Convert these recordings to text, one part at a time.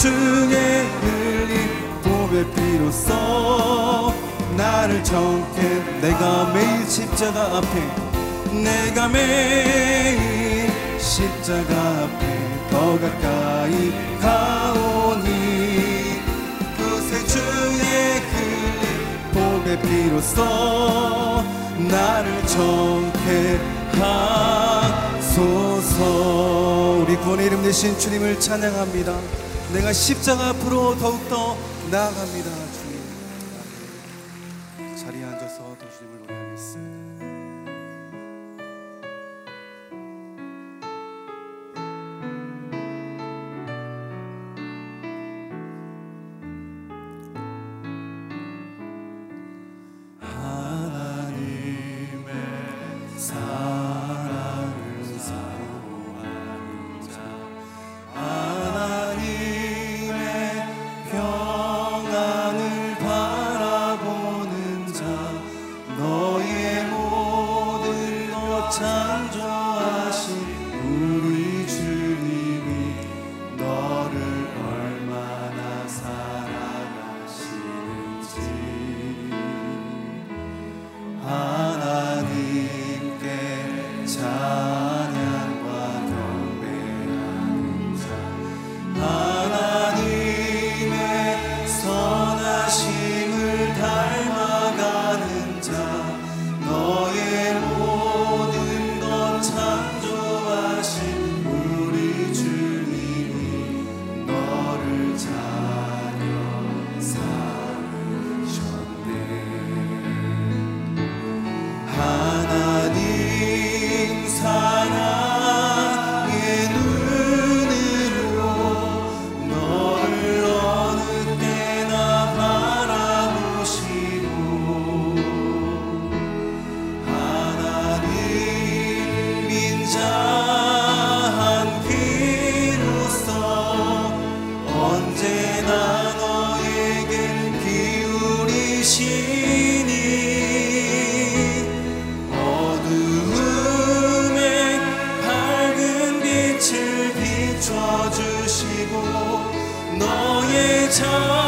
중에 흘린 고백 비로소 나를 정해? 내가 매일 십자가 앞에 내가 매일 십자가 앞에 더 가까이 가오니. 그새 중에 흘린 고백 비로소 나를 정해? 하소서. 우리 구원의 이름 대신 주님을 찬양합니다. 내가 십자가 앞으로 더욱더 나아갑니다. 언제나 너에게 기울이시니 어두움에 밝은 빛을 비춰주시고 너의 자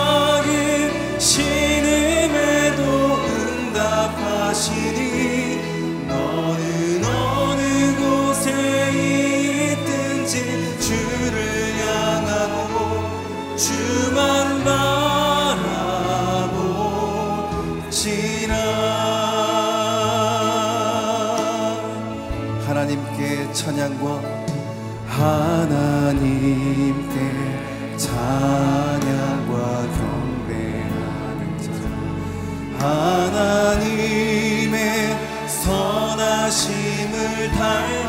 time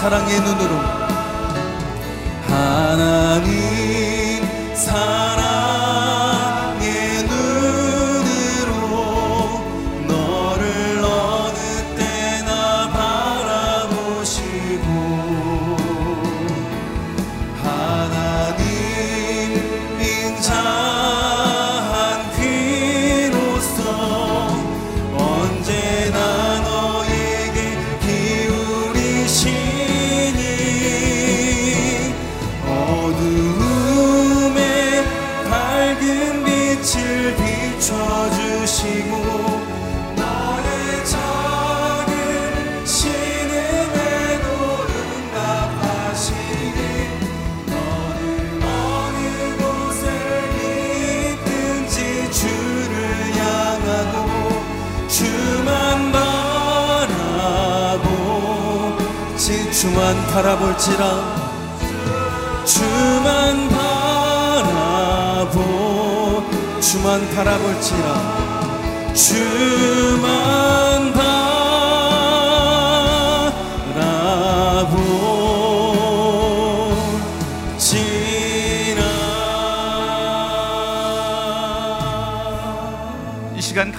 사랑의 눈으로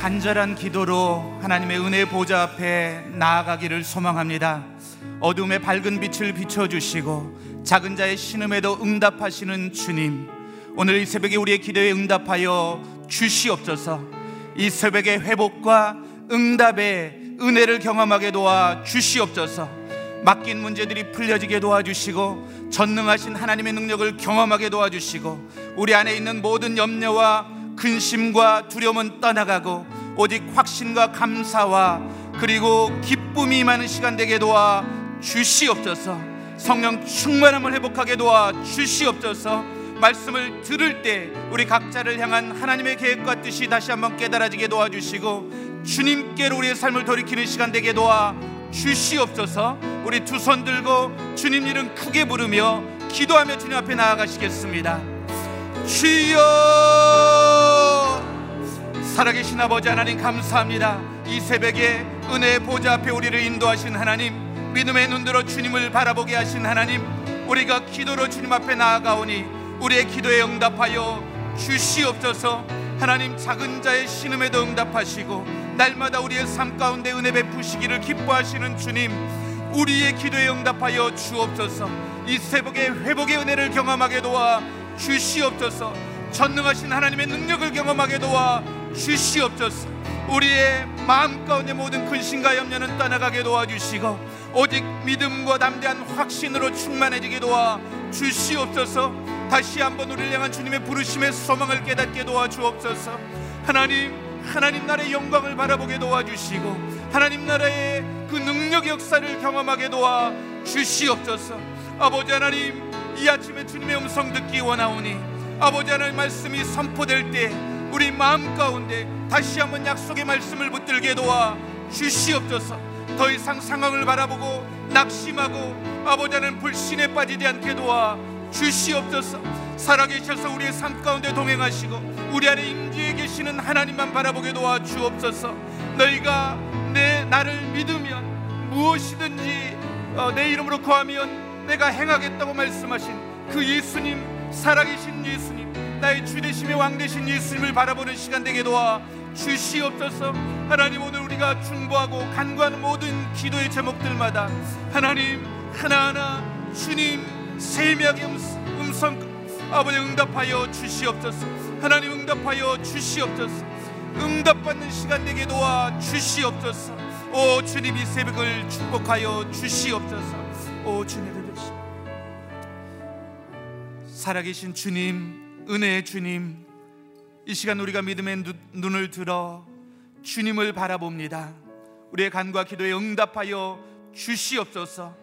간 간절한 기도로 하나님의 은혜 보좌 앞에 나아가기를 소망합니다. 어둠의 밝은 빛을 비춰주시고 작은 자의 신음에도 응답하시는 주님, 오늘 이 새벽에 우리의 기도에 응답하여 주시옵소서. 이 새벽의 회복과 응답의 은혜를 경험하게 도와 주시옵소서. 맡긴 문제들이 풀려지게 도와주시고 전능하신 하나님의 능력을 경험하게 도와주시고 우리 안에 있는 모든 염려와 근심과 두려움은 떠나가고 오직 확신과 감사와 그리고 기쁨이 임하는 시간 되게 도와 주시옵소서. 성령 충만함을 회복하게 도와 주시옵소서. 말씀을 들을 때 우리 각자를 향한 하나님의 계획과 뜻이 다시 한번 깨달아지게 도와주시고 주님께로 우리의 삶을 돌이키는 시간 되게 도와 주시옵소서. 우리 두 손 들고 주님 이름 크게 부르며 기도하며 주님 앞에 나아가시겠습니다 주여. 살아계신 아버지 하나님 감사합니다. 이 새벽에 은혜의 보좌 앞에 우리를 인도하신 하나님 믿음의 눈으로 주님을 바라보게 하신 하나님 우리가 기도로 주님 앞에 나아가오니 우리의 기도에 응답하여 주시옵소서. 하나님 작은 자의 신음에도 응답하시고 날마다 우리의 삶 가운데 은혜 베푸시기를 기뻐하시는 주님 우리의 기도에 응답하여 주옵소서. 이 새벽에 회복의 은혜를 경험하게 도와 주시옵소서. 전능하신 하나님의 능력을 경험하게 도와 주시옵소서. 우리의 마음 가운데 모든 근심과 염려는 떠나가게 도와주시고 오직 믿음과 담대한 확신으로 충만해지게 도와 주시옵소서. 다시 한번 우리를 향한 주님의 부르심의 소망을 깨닫게 도와주옵소서. 하나님 하나님 나라의 영광을 바라보게 도와주시고 하나님 나라의 그 능력 역사를 경험하게 도와 주시옵소서. 아버지 하나님 이 아침에 주님의 음성 듣기 원하오니 아버지 하나님 말씀이 선포될 때 우리 마음 가운데 다시 한번 약속의 말씀을 붙들게 도와 주시옵소서. 더 이상 상황을 바라보고 낙심하고 아버지 하나님 불신에 빠지지 않게 도와 주시옵소서. 살아계셔서 우리의 삶 가운데 동행하시고 우리 안에 임재해 계시는 하나님만 바라보게 도와 주옵소서. 너희가 내 나를 믿으면 무엇이든지 어, 내 이름으로 구하면 내가 행하겠다고 말씀하신 그 예수님 살아계신 예수님 나의 주 되심의 왕 되신 예수님을 바라보는 시간 되게 도와 주시옵소서. 하나님 오늘 우리가 중보하고 간구하는 모든 기도의 제목들마다 하나님 하나하나 주님 세미하게 음- 음성 아버지 응답하여 주시옵소서. 하나님 응답하여 주시옵소서. 응답받는 시간 되게 도와 주시옵소서. 오 주님 이 새벽을 축복하여 주시옵소서. 오 뵙시 살아계신 주님 은혜의 주님 이 시간 우리가 믿음의 눈- 눈을 들어 주님을 바라봅니다. 우리의 간과 기도에 응답하여 주시옵소서.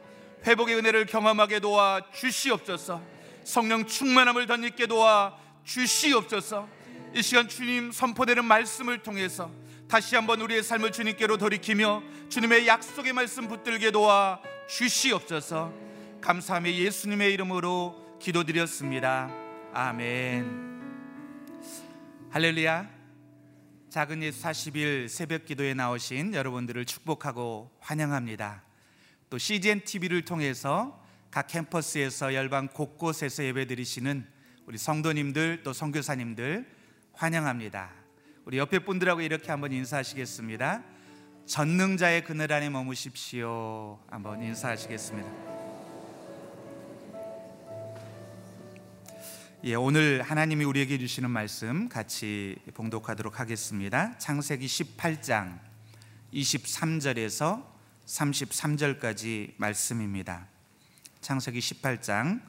회복의 은혜를 경험하게 도와 주시옵소서. 성령 충만함을 덧입게 도와 주시옵소서. 이 시간 주님 선포되는 말씀을 통해서 다시 한번 우리의 삶을 주님께로 돌이키며 주님의 약속의 말씀 붙들게 도와 주시옵소서. 감사함에 예수님의 이름으로 기도드렸습니다 아멘 할렐루야 작은 예수 40일 새벽 기도에 나오신 여러분들을 축복하고 환영합니다 또 CGN TV를 통해서 각 캠퍼스에서 열방 곳곳에서 예배드리시는 우리 성도님들 또 선교사님들 환영합니다. 우리 옆에 분들하고 이렇게 한번 인사하시겠습니다. 전능자의 그늘 안에 머무십시오. 한번 인사하시겠습니다. 예, 오늘 하나님이 우리에게 주시는 말씀 같이 봉독하도록 하겠습니다. 창세기 18장 23절에서 33절까지 말씀입니다. 창세기 18장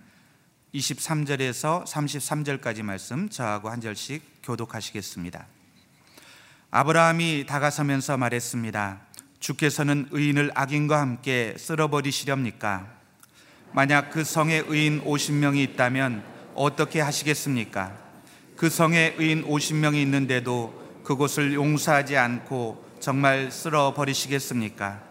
23절에서 33절까지 말씀 저하고 한 절씩 교독하시겠습니다. 아브라함이 다가서면서 말했습니다. 주께서는 의인을 악인과 함께 쓸어버리시렵니까? 만약 그 성에 의인 50명이 있다면 어떻게 하시겠습니까? 그 성에 의인 50명이 있는데도 그곳을 용서하지 않고 정말 쓸어 버리시겠습니까?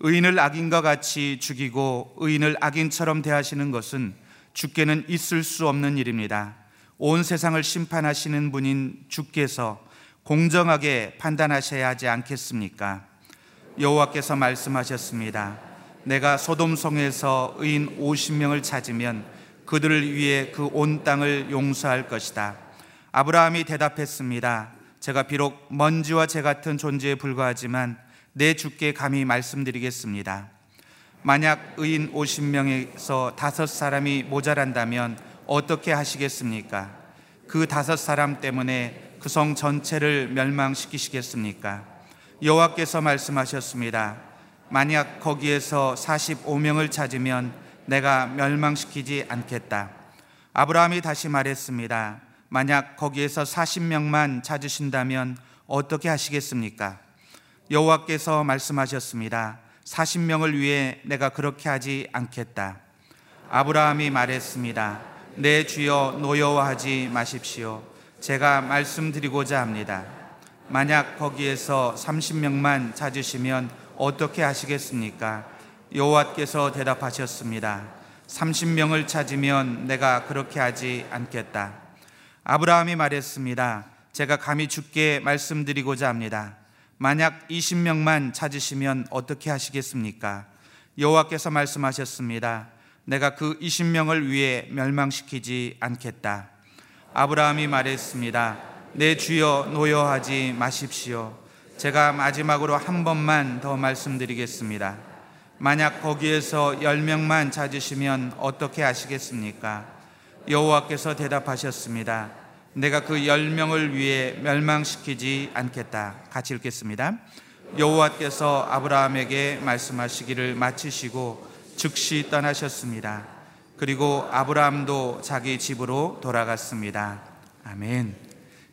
의인을 악인과 같이 죽이고 의인을 악인처럼 대하시는 것은 주께는 있을 수 없는 일입니다. 온 세상을 심판하시는 분인 주께서 공정하게 판단하셔야 하지 않겠습니까? 여호와께서 말씀하셨습니다. 내가 소돔 성에서 의인 50명을 찾으면 그들을 위해 그 온 땅을 용서할 것이다. 아브라함이 대답했습니다. 제가 비록 먼지와 재 같은 존재에 불과하지만 내 주께 감히 말씀드리겠습니다. 만약 의인 50명에서 다섯 사람이 모자란다면 어떻게 하시겠습니까? 그 다섯 사람 때문에 그 성 전체를 멸망시키시겠습니까? 여호와께서 말씀하셨습니다. 만약 거기에서 45명을 찾으면 내가 멸망시키지 않겠다. 아브라함이 다시 말했습니다. 만약 거기에서 40명만 찾으신다면 어떻게 하시겠습니까? 여호와께서 말씀하셨습니다. 40명을 위해 내가 그렇게 하지 않겠다. 아브라함이 말했습니다. 내 주여 노여워하지 마십시오. 제가 말씀드리고자 합니다. 만약 거기에서 30명만 찾으시면 어떻게 하시겠습니까? 여호와께서 대답하셨습니다. 30명을 찾으면 내가 그렇게 하지 않겠다. 아브라함이 말했습니다. 제가 감히 주께 말씀드리고자 합니다. 만약 20명만 찾으시면 어떻게 하시겠습니까? 여호와께서 말씀하셨습니다. 내가 그 20명을 위해 멸망시키지 않겠다. 아브라함이 말했습니다. 내 주여 노여하지 마십시오. 제가 마지막으로 한 번만 더 말씀드리겠습니다. 만약 거기에서 10명만 찾으시면 어떻게 하시겠습니까? 여호와께서 대답하셨습니다. 내가 그 열 명을 위해 멸망시키지 않겠다. 같이 읽겠습니다. 여호와께서 아브라함에게 말씀하시기를 마치시고 즉시 떠나셨습니다. 그리고 아브라함도 자기 집으로 돌아갔습니다. 아멘.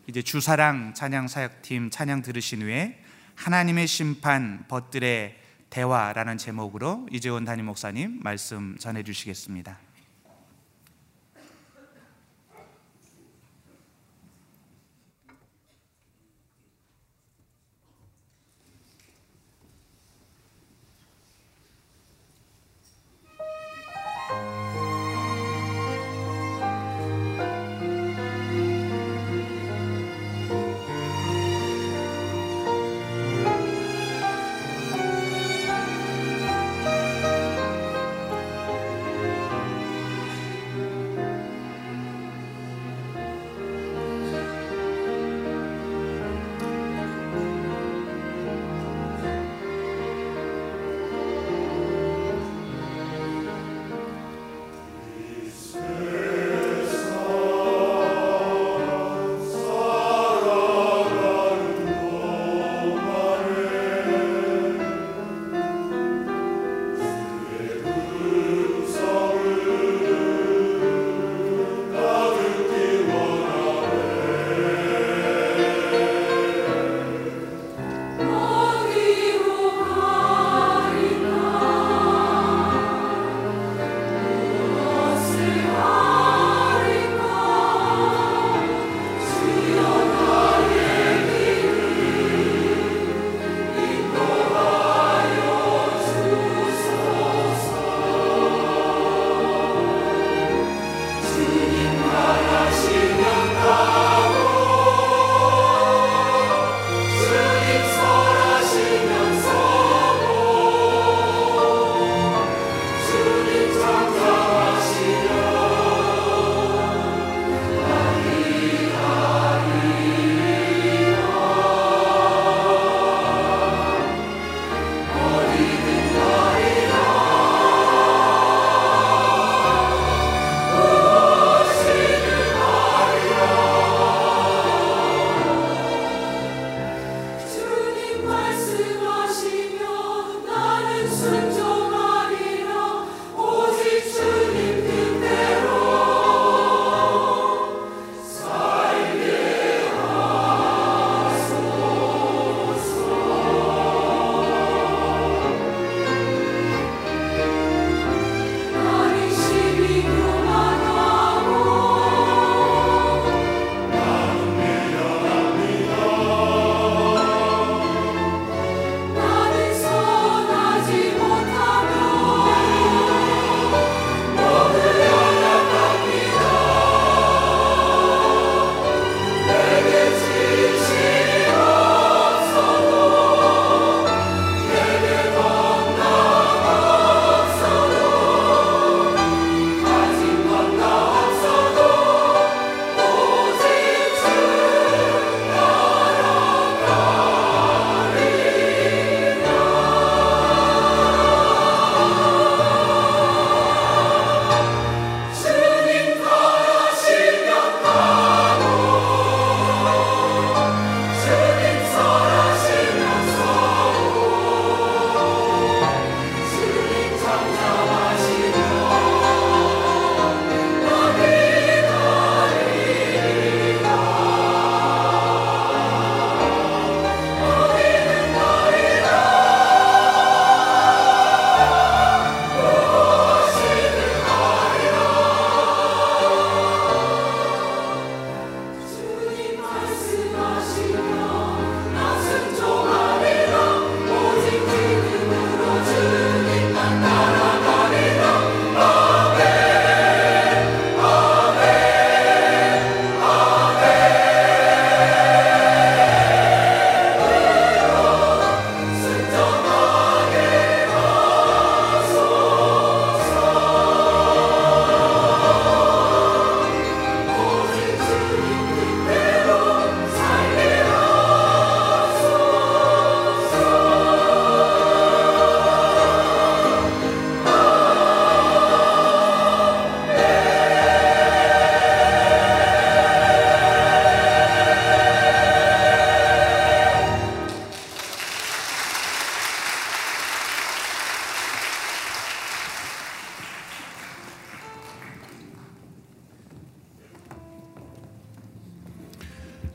이제 주사랑 찬양 사역팀 찬양 들으신 후에 하나님의 심판 벗들의 대화라는 제목으로 이재원 담임 목사님 말씀 전해 주시겠습니다.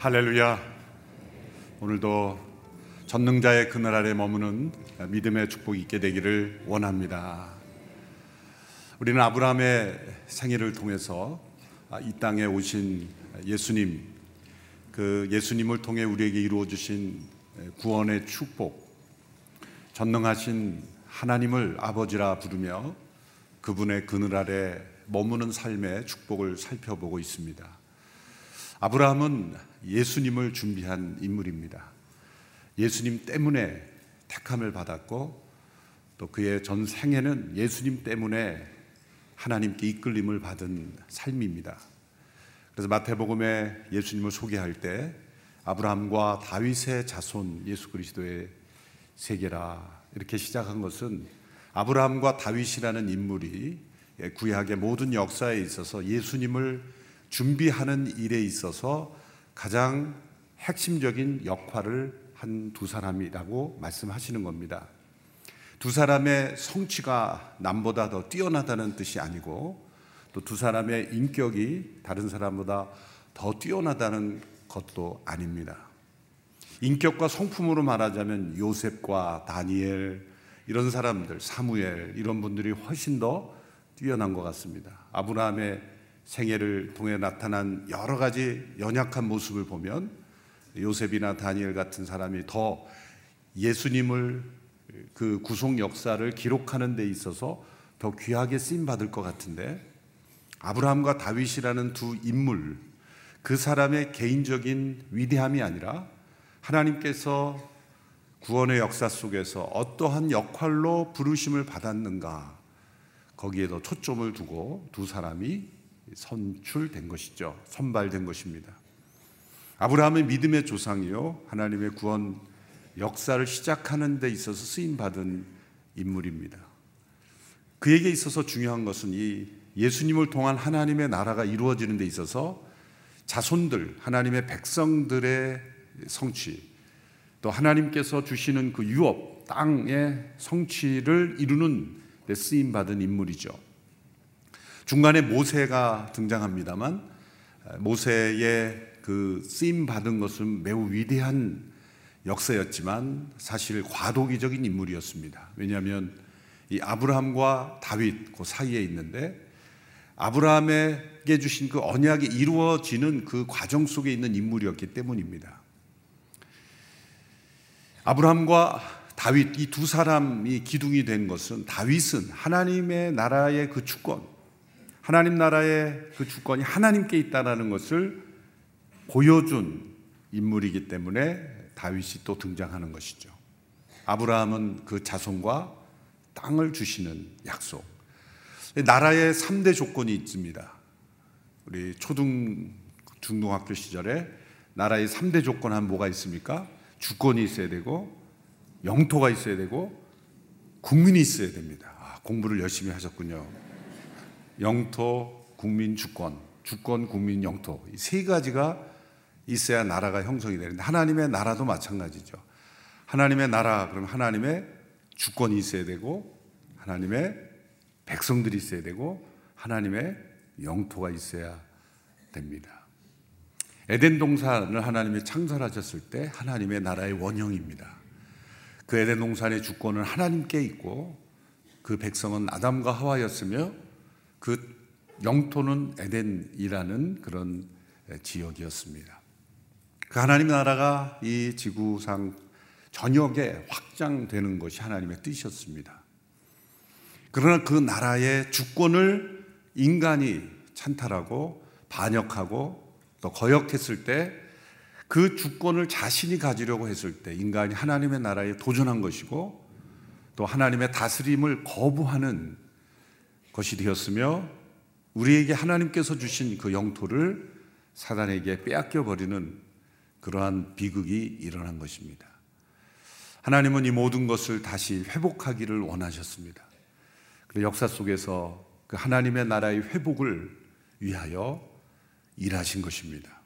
할렐루야. 오늘도 전능자의 그늘 아래 머무는 믿음의 축복이 있게 되기를 원합니다. 우리는 아브라함의 생애를 통해서 이 땅에 오신 예수님, 그 예수님을 통해 우리에게 이루어 주신 구원의 축복, 전능하신 하나님을 아버지라 부르며 그분의 그늘 아래 머무는 삶의 축복을 살펴보고 있습니다. 아브라함은 예수님을 준비한 인물입니다. 예수님 때문에 택함을 받았고 또 그의 전 생애는 예수님 때문에 하나님께 이끌림을 받은 삶입니다. 그래서 마태복음에 예수님을 소개할 때 아브라함과 다윗의 자손 예수 그리스도의 세계라 이렇게 시작한 것은 아브라함과 다윗이라는 인물이 구약의 모든 역사에 있어서 예수님을 준비하는 일에 있어서 가장 핵심적인 역할을 한 두 사람이라고 말씀하시는 겁니다. 두 사람의 성취가 남보다 더 뛰어나다는 뜻이 아니고 또 두 사람의 인격이 다른 사람보다 더 뛰어나다는 것도 아닙니다. 인격과 성품으로 말하자면 요셉과 다니엘 이런 사람들, 사무엘 이런 분들이 훨씬 더 뛰어난 것 같습니다. 아브라함의 생애를 통해 나타난 여러 가지 연약한 모습을 보면 요셉이나 다니엘 같은 사람이 더 예수님을 그 구속 역사를 기록하는 데 있어서 더 귀하게 쓰임 받을 것 같은데 아브라함과 다윗이라는 두 인물 그 사람의 개인적인 위대함이 아니라 하나님께서 구원의 역사 속에서 어떠한 역할로 부르심을 받았는가 거기에 더 초점을 두고 두 사람이 선출된 것이죠. 선발된 것입니다. 아브라함의 믿음의 조상이요. 하나님의 구원 역사를 시작하는 데 있어서 쓰임 받은 인물입니다. 그에게 있어서 중요한 것은 이 예수님을 통한 하나님의 나라가 이루어지는 데 있어서 자손들, 하나님의 백성들의 성취, 또 하나님께서 주시는 그 유업, 땅의 성취를 이루는 데 쓰임 받은 인물이죠. 중간에 모세가 등장합니다만 모세의 그 쓰임 받은 것은 매우 위대한 역사였지만 사실 과도기적인 인물이었습니다. 왜냐하면 이 아브라함과 다윗 그 사이에 있는데 아브라함에게 주신 그 언약이 이루어지는 그 과정 속에 있는 인물이었기 때문입니다. 아브라함과 다윗 이 두 사람이 기둥이 된 것은 다윗은 하나님의 나라의 그 주권, 하나님 나라의 그 주권이 하나님께 있다라는 것을 보여준 인물이기 때문에 다윗이 또 등장하는 것이죠. 아브라함은 그 자손과 땅을 주시는 약속. 나라의 3대 조건이 있습니다. 우리 초등 중등학교 시절에 나라의 3대 조건 한 뭐가 있습니까? 주권이 있어야 되고 영토가 있어야 되고 국민이 있어야 됩니다. 아, 공부를 열심히 하셨군요. 영토, 국민, 주권, 주권, 국민, 영토 이 세 가지가 있어야 나라가 형성이 되는데 하나님의 나라도 마찬가지죠. 하나님의 나라 그럼 하나님의 주권이 있어야 되고 하나님의 백성들이 있어야 되고 하나님의 영토가 있어야 됩니다. 에덴 동산을 하나님이 창설하셨을 때 하나님의 나라의 원형입니다. 그 에덴 동산의 주권은 하나님께 있고 그 백성은 아담과 하와였으며 그 영토는 에덴이라는 그런 지역이었습니다. 그 하나님 나라가 이 지구상 전역에 확장되는 것이 하나님의 뜻이었습니다. 그러나 그 나라의 주권을 인간이 찬탈하고 반역하고 또 거역했을 때 그 주권을 자신이 가지려고 했을 때 인간이 하나님의 나라에 도전한 것이고 또 하나님의 다스림을 거부하는 것이 되었으며 우리에게 하나님께서 주신 그 영토를 사단에게 빼앗겨 버리는 그러한 비극이 일어난 것입니다. 하나님은 이 모든 것을 다시 회복하기를 원하셨습니다. 그 역사 속에서 그 하나님의 나라의 회복을 위하여 일하신 것입니다.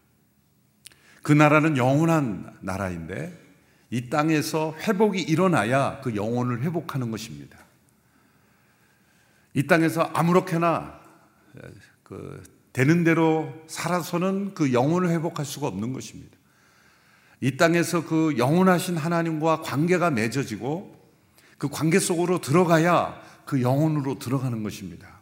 그 나라는 영원한 나라인데 이 땅에서 회복이 일어나야 그 영혼을 회복하는 것입니다. 이 땅에서 아무렇게나 그 되는 대로 살아서는 그 영혼을 회복할 수가 없는 것입니다. 이 땅에서 그 영원하신 하나님과 관계가 맺어지고 그 관계 속으로 들어가야 그 영혼으로 들어가는 것입니다.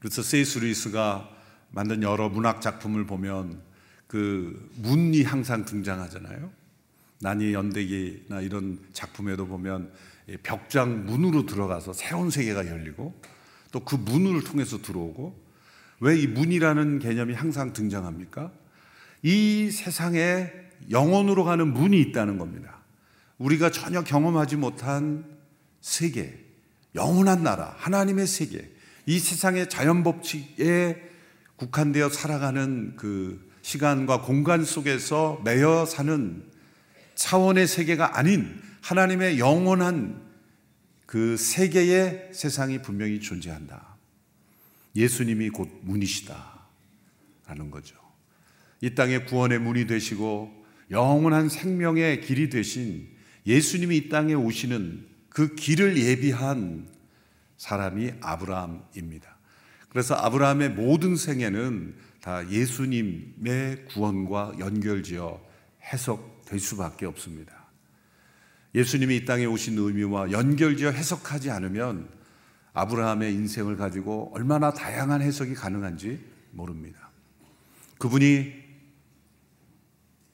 그래서 세이스 루이스가 만든 여러 문학 작품을 보면 그 문이 항상 등장하잖아요. 난이 연대기나 이런 작품에도 보면 벽장 문으로 들어가서 새로운 세계가 열리고 또 그 문을 통해서 들어오고 왜 이 문이라는 개념이 항상 등장합니까? 이 세상에 영혼으로 가는 문이 있다는 겁니다. 우리가 전혀 경험하지 못한 세계, 영원한 나라, 하나님의 세계, 이 세상의 자연 법칙에 국한되어 살아가는 그 시간과 공간 속에서 매여 사는 차원의 세계가 아닌 하나님의 영원한 그 세계의 세상이 분명히 존재한다. 예수님이 곧 문이시다. 라는 거죠. 이 땅의 구원의 문이 되시고 영원한 생명의 길이 되신 예수님이 이 땅에 오시는 그 길을 예비한 사람이 아브라함입니다. 그래서 아브라함의 모든 생애는 다 예수님의 구원과 연결지어 해석될 수밖에 없습니다. 예수님이 이 땅에 오신 의미와 연결지어 해석하지 않으면 아브라함의 인생을 가지고 얼마나 다양한 해석이 가능한지 모릅니다. 그분이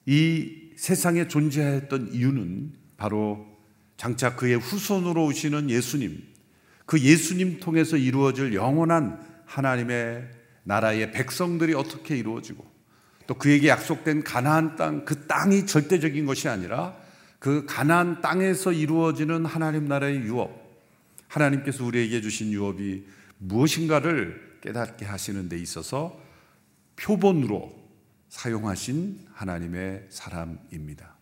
이 세상에 존재했던 이유는 바로 장차 그의 후손으로 오시는 예수님, 그 예수님 통해서 이루어질 영원한 하나님의 나라의 백성들이 어떻게 이루어지고 또 그에게 약속된 가나안 땅, 그 땅이 절대적인 것이 아니라 그 가나안 땅에서 이루어지는 하나님 나라의 유업, 하나님께서 우리에게 주신 유업이 무엇인가를 깨닫게 하시는 데 있어서 표본으로 사용하신 하나님의 사람입니다.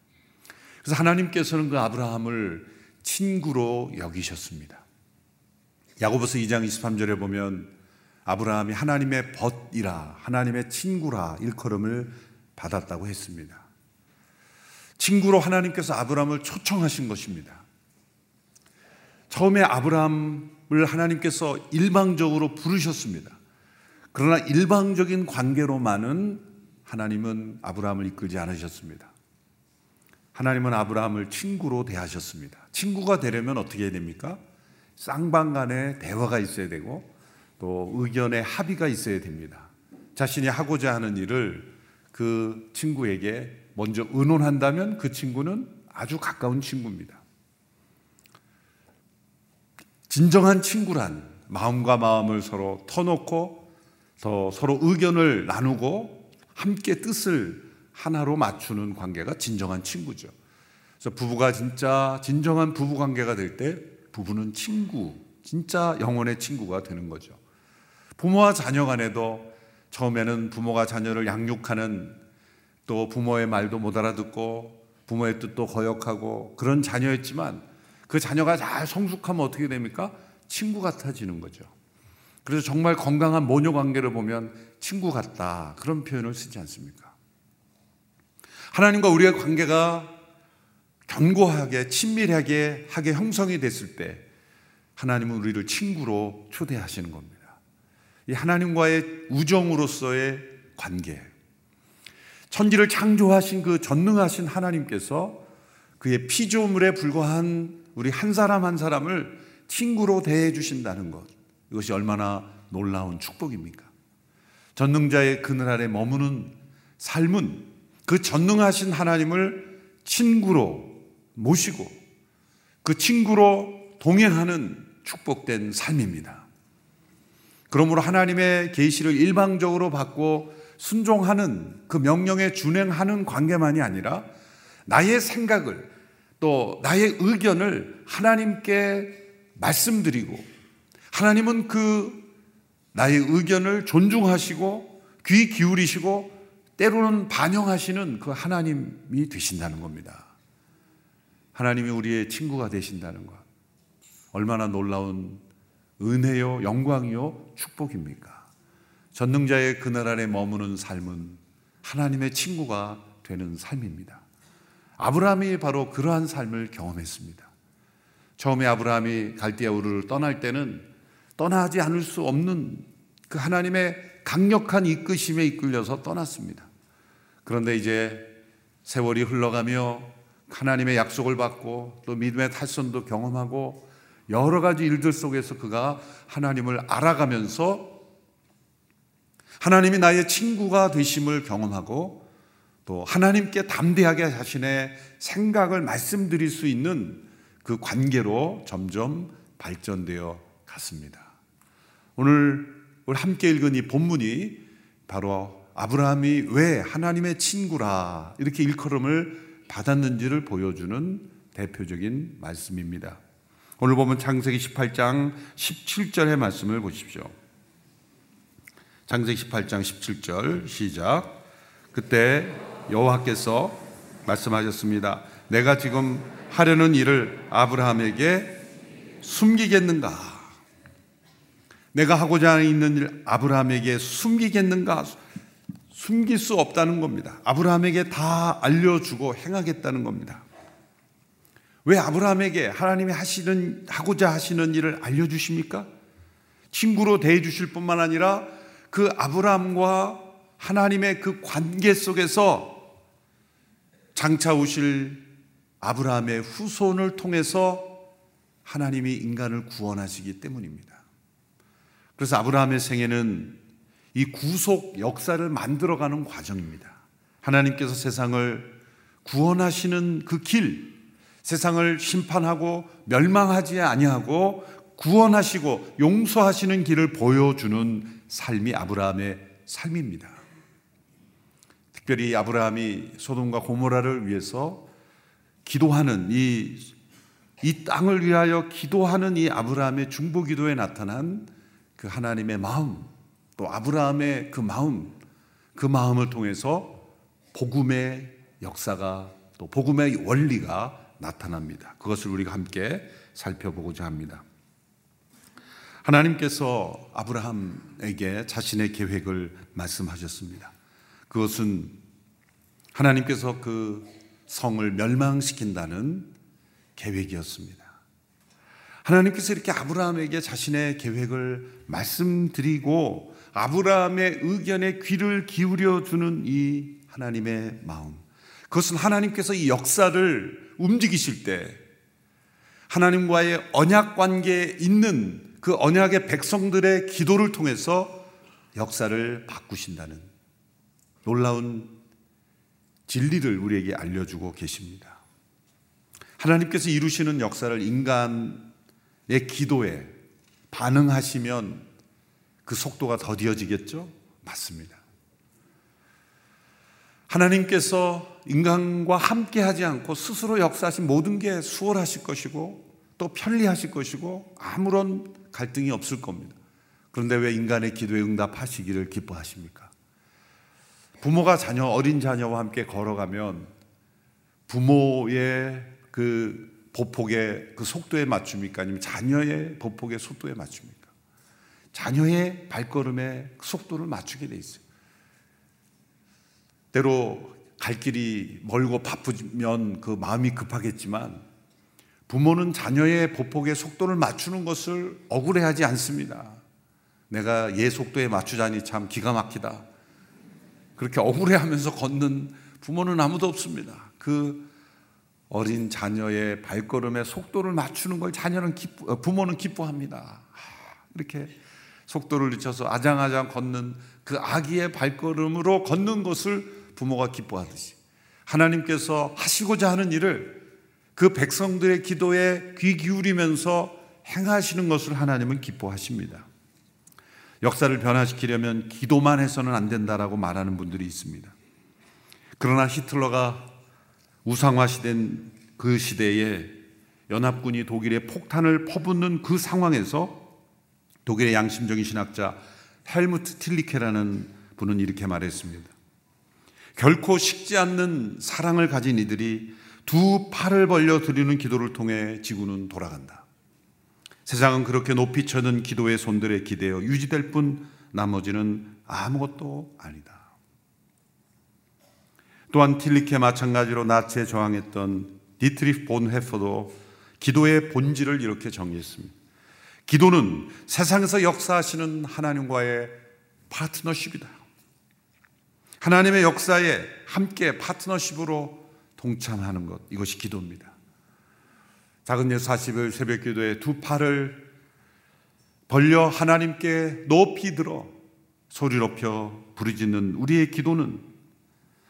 그래서 하나님께서는 그 아브라함을 친구로 여기셨습니다. 야고보서 2장 23절에 보면 아브라함이 하나님의 벗이라 하나님의 친구라 일컬음을 받았다고 했습니다. 친구로 하나님께서 아브라함을 초청하신 것입니다. 처음에 아브라함을 하나님께서 일방적으로 부르셨습니다. 그러나 일방적인 관계로만은 하나님은 아브라함을 이끌지 않으셨습니다. 하나님은 아브라함을 친구로 대하셨습니다. 친구가 되려면 어떻게 해야 됩니까? 쌍방 간에 대화가 있어야 되고 또 의견의 합의가 있어야 됩니다. 자신이 하고자 하는 일을 그 친구에게 먼저 의논한다면 그 친구는 아주 가까운 친구입니다. 진정한 친구란 마음과 마음을 서로 터놓고 더 서로 의견을 나누고 함께 뜻을 하나로 맞추는 관계가 진정한 친구죠. 그래서 부부가 진짜 진정한 부부 관계가 될 때 부부는 친구, 진짜 영혼의 친구가 되는 거죠. 부모와 자녀 간에도 처음에는 부모가 자녀를 양육하는 또 부모의 말도 못 알아듣고 부모의 뜻도 거역하고 그런 자녀였지만 그 자녀가 잘 성숙하면 어떻게 됩니까? 친구 같아지는 거죠. 그래서 정말 건강한 모녀 관계를 보면 친구 같다. 그런 표현을 쓰지 않습니까? 하나님과 우리의 관계가 견고하게, 친밀하게 하게 형성이 됐을 때 하나님은 우리를 친구로 초대하시는 겁니다. 이 하나님과의 우정으로서의 관계. 천지를 창조하신 그 전능하신 하나님께서 그의 피조물에 불과한 우리 한 사람 한 사람을 친구로 대해 주신다는 것. 이것이 얼마나 놀라운 축복입니까? 전능자의 그늘 아래 머무는 삶은 그 전능하신 하나님을 친구로 모시고 그 친구로 동행하는 축복된 삶입니다. 그러므로 하나님의 계시를 일방적으로 받고 순종하는 그 명령에 준행하는 관계만이 아니라 나의 생각을 또 나의 의견을 하나님께 말씀드리고 하나님은 그 나의 의견을 존중하시고 귀 기울이시고 때로는 반영하시는 그 하나님이 되신다는 겁니다. 하나님이 우리의 친구가 되신다는 것. 얼마나 놀라운 은혜요, 영광이요, 축복입니까? 전능자의 그날 아래 머무는 삶은 하나님의 친구가 되는 삶입니다. 아브라함이 바로 그러한 삶을 경험했습니다. 처음에 아브라함이 갈대아 우르를 떠날 때는 떠나지 않을 수 없는 그 하나님의 강력한 이끄심에 이끌려서 떠났습니다. 그런데 이제 세월이 흘러가며 하나님의 약속을 받고 또 믿음의 탈선도 경험하고 여러 가지 일들 속에서 그가 하나님을 알아가면서 하나님이 나의 친구가 되심을 경험하고 또 하나님께 담대하게 자신의 생각을 말씀드릴 수 있는 그 관계로 점점 발전되어 갔습니다. 오늘 함께 읽은 이 본문이 바로 아브라함이 왜 하나님의 친구라 이렇게 일컬음을 받았는지를 보여주는 대표적인 말씀입니다. 오늘 보면 창세기 18장 17절의 말씀을 보십시오. 창세기 18장 17절 시작. 그때 여호와께서 말씀하셨습니다. 내가 지금 하려는 일을 아브라함에게 숨기겠는가? 내가 하고자 있는 일 아브라함에게 숨기겠는가? 숨길 수 없다는 겁니다. 아브라함에게 다 알려주고 행하겠다는 겁니다. 왜 아브라함에게 하나님이 하시는 하고자 하시는 일을 알려주십니까? 친구로 대해 주실 뿐만 아니라 그 아브라함과 하나님의 그 관계 속에서 장차 오실 아브라함의 후손을 통해서 하나님이 인간을 구원하시기 때문입니다. 그래서 아브라함의 생애는 이 구속 역사를 만들어가는 과정입니다. 하나님께서 세상을 구원하시는 그 길, 세상을 심판하고 멸망하지 아니하고 구원하시고 용서하시는 길을 보여주는 삶이 아브라함의 삶입니다. 특별히 아브라함이 소돔과 고모라를 위해서 기도하는 이, 이 땅을 위하여 기도하는 이 아브라함의 중보 기도에 나타난 그 하나님의 마음, 또 아브라함의 그 마음, 그 마음을 통해서 복음의 역사가 또 복음의 원리가 나타납니다. 그것을 우리가 함께 살펴보고자 합니다. 하나님께서 아브라함에게 자신의 계획을 말씀하셨습니다. 그것은 하나님께서 그 성을 멸망시킨다는 계획이었습니다. 하나님께서 이렇게 아브라함에게 자신의 계획을 말씀드리고 아브라함의 의견에 귀를 기울여 주는 이 하나님의 마음. 그것은 하나님께서 이 역사를 움직이실 때 하나님과의 언약 관계에 있는 그 언약의 백성들의 기도를 통해서 역사를 바꾸신다는 놀라운 진리를 우리에게 알려주고 계십니다. 하나님께서 이루시는 역사를 인간의 기도에 반응하시면 그 속도가 더디어지겠죠? 맞습니다. 하나님께서 인간과 함께 하지 않고 스스로 역사하신 모든 게 수월하실 것이고 또 편리하실 것이고 아무런 갈등이 없을 겁니다. 그런데 왜 인간의 기도에 응답하시기를 기뻐하십니까? 부모가 자녀, 어린 자녀와 함께 걸어가면 부모의 그 보폭의 그 속도에 맞춥니까? 아니면 자녀의 보폭의 속도에 맞춥니까? 자녀의 발걸음의 속도를 맞추게 돼 있어요. 때로 갈 길이 멀고 바쁘면 그 마음이 급하겠지만 부모는 자녀의 보폭의 속도를 맞추는 것을 억울해하지 않습니다. 내가 얘 속도에 맞추자니 참 기가 막히다. 그렇게 억울해하면서 걷는 부모는 아무도 없습니다. 그 어린 자녀의 발걸음의 속도를 맞추는 걸 자녀는 기쁘, 어, 부모는 기뻐합니다. 이렇게 속도를 늦춰서 아장아장 걷는 그 아기의 발걸음으로 걷는 것을 부모가 기뻐하듯이 하나님께서 하시고자 하는 일을 그 백성들의 기도에 귀 기울이면서 행하시는 것을 하나님은 기뻐하십니다. 역사를 변화시키려면 기도만 해서는 안 된다라고 말하는 분들이 있습니다. 그러나 히틀러가 우상화시된 그 시대에 연합군이 독일에 폭탄을 퍼붓는 그 상황에서 독일의 양심적인 신학자 헬무트 틸리케라는 분은 이렇게 말했습니다. 결코 식지 않는 사랑을 가진 이들이 두 팔을 벌려 드리는 기도를 통해 지구는 돌아간다. 세상은 그렇게 높이 쳐든 기도의 손들에 기대어 유지될 뿐 나머지는 아무것도 아니다. 또한 틸리케 마찬가지로 나치에 저항했던 디트리히 본회퍼도 기도의 본질을 이렇게 정리했습니다. 기도는 세상에서 역사하시는 하나님과의 파트너십이다. 하나님의 역사에 함께 파트너십으로 동참하는 것 이것이 기도입니다. 작은 예수 40일 새벽 기도에 두 팔을 벌려 하나님께 높이 들어 소리 높여 부르짖는 우리의 기도는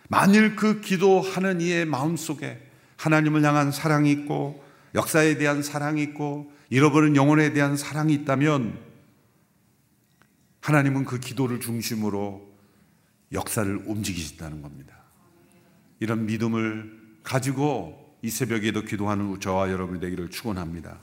만일 그 기도하는 이의 마음속에 하나님을 향한 사랑이 있고 역사에 대한 사랑이 있고 잃어버린 영혼에 대한 사랑이 있다면 하나님은 그 기도를 중심으로 역사를 움직이신다는 겁니다. 이런 믿음을 가지고 이 새벽에도 기도하는 저와 여러분이 되기를 축원합니다.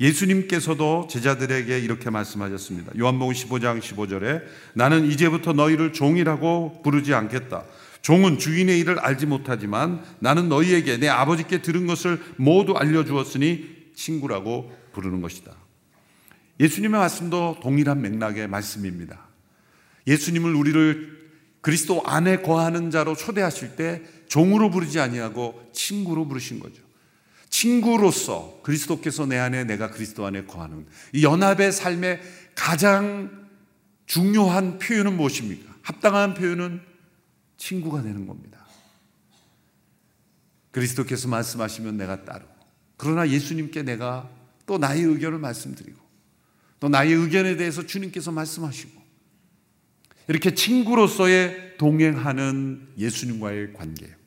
예수님께서도 제자들에게 이렇게 말씀하셨습니다. 요한복음 15장 15절에 나는 이제부터 너희를 종이라고 부르지 않겠다. 종은 주인의 일을 알지 못하지만 나는 너희에게 내 아버지께 들은 것을 모두 알려주었으니 친구라고 부르는 것이다. 예수님의 말씀도 동일한 맥락의 말씀입니다. 예수님을 우리를 그리스도 안에 거하는 자로 초대하실 때 종으로 부르지 아니하고 친구로 부르신 거죠. 친구로서 그리스도께서 내 안에 내가 그리스도 안에 거하는 이 연합의 삶의 가장 중요한 표현은 무엇입니까? 합당한 표현은 친구가 되는 겁니다. 그리스도께서 말씀하시면 내가 따르고 그러나 예수님께 내가 또 나의 의견을 말씀드리고 또 나의 의견에 대해서 주님께서 말씀하시고 이렇게 친구로서의 동행하는 예수님과의 관계.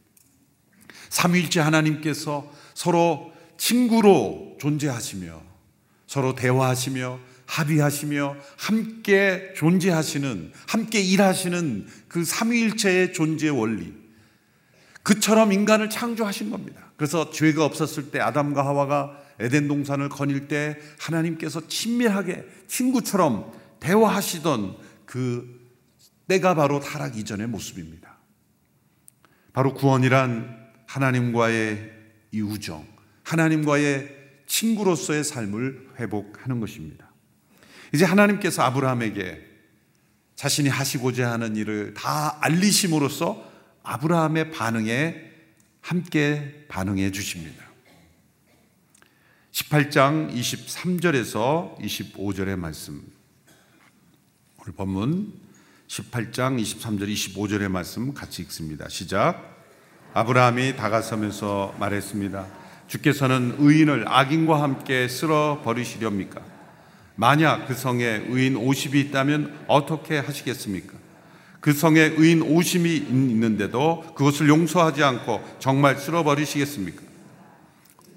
삼위일체 하나님께서 서로 친구로 존재하시며 서로 대화하시며 합의하시며 함께 존재하시는 함께 일하시는 그 삼위일체의 존재 원리 그처럼 인간을 창조하신 겁니다. 그래서 죄가 없었을 때 아담과 하와가 에덴 동산을 거닐 때 하나님께서 친밀하게 친구처럼 대화하시던 그 때가 바로 타락 이전의 모습입니다. 바로 구원이란 하나님과의 이 우정, 하나님과의 친구로서의 삶을 회복하는 것입니다. 이제 하나님께서 아브라함에게 자신이 하시고자 하는 일을 다 알리심으로써 아브라함의 반응에 함께 반응해 주십니다. 18장 23절에서 25절의 말씀. 오늘 본문 18장 23절 25절의 말씀 같이 읽습니다. 시작. 아브라함이 다가서면서 말했습니다. 주께서는 의인을 악인과 함께 쓸어 버리시렵니까? 만약 그 성에 의인 50이 있다면 어떻게 하시겠습니까? 그 성에 의인 50이 있는데도 그것을 용서하지 않고 정말 쓸어 버리시겠습니까?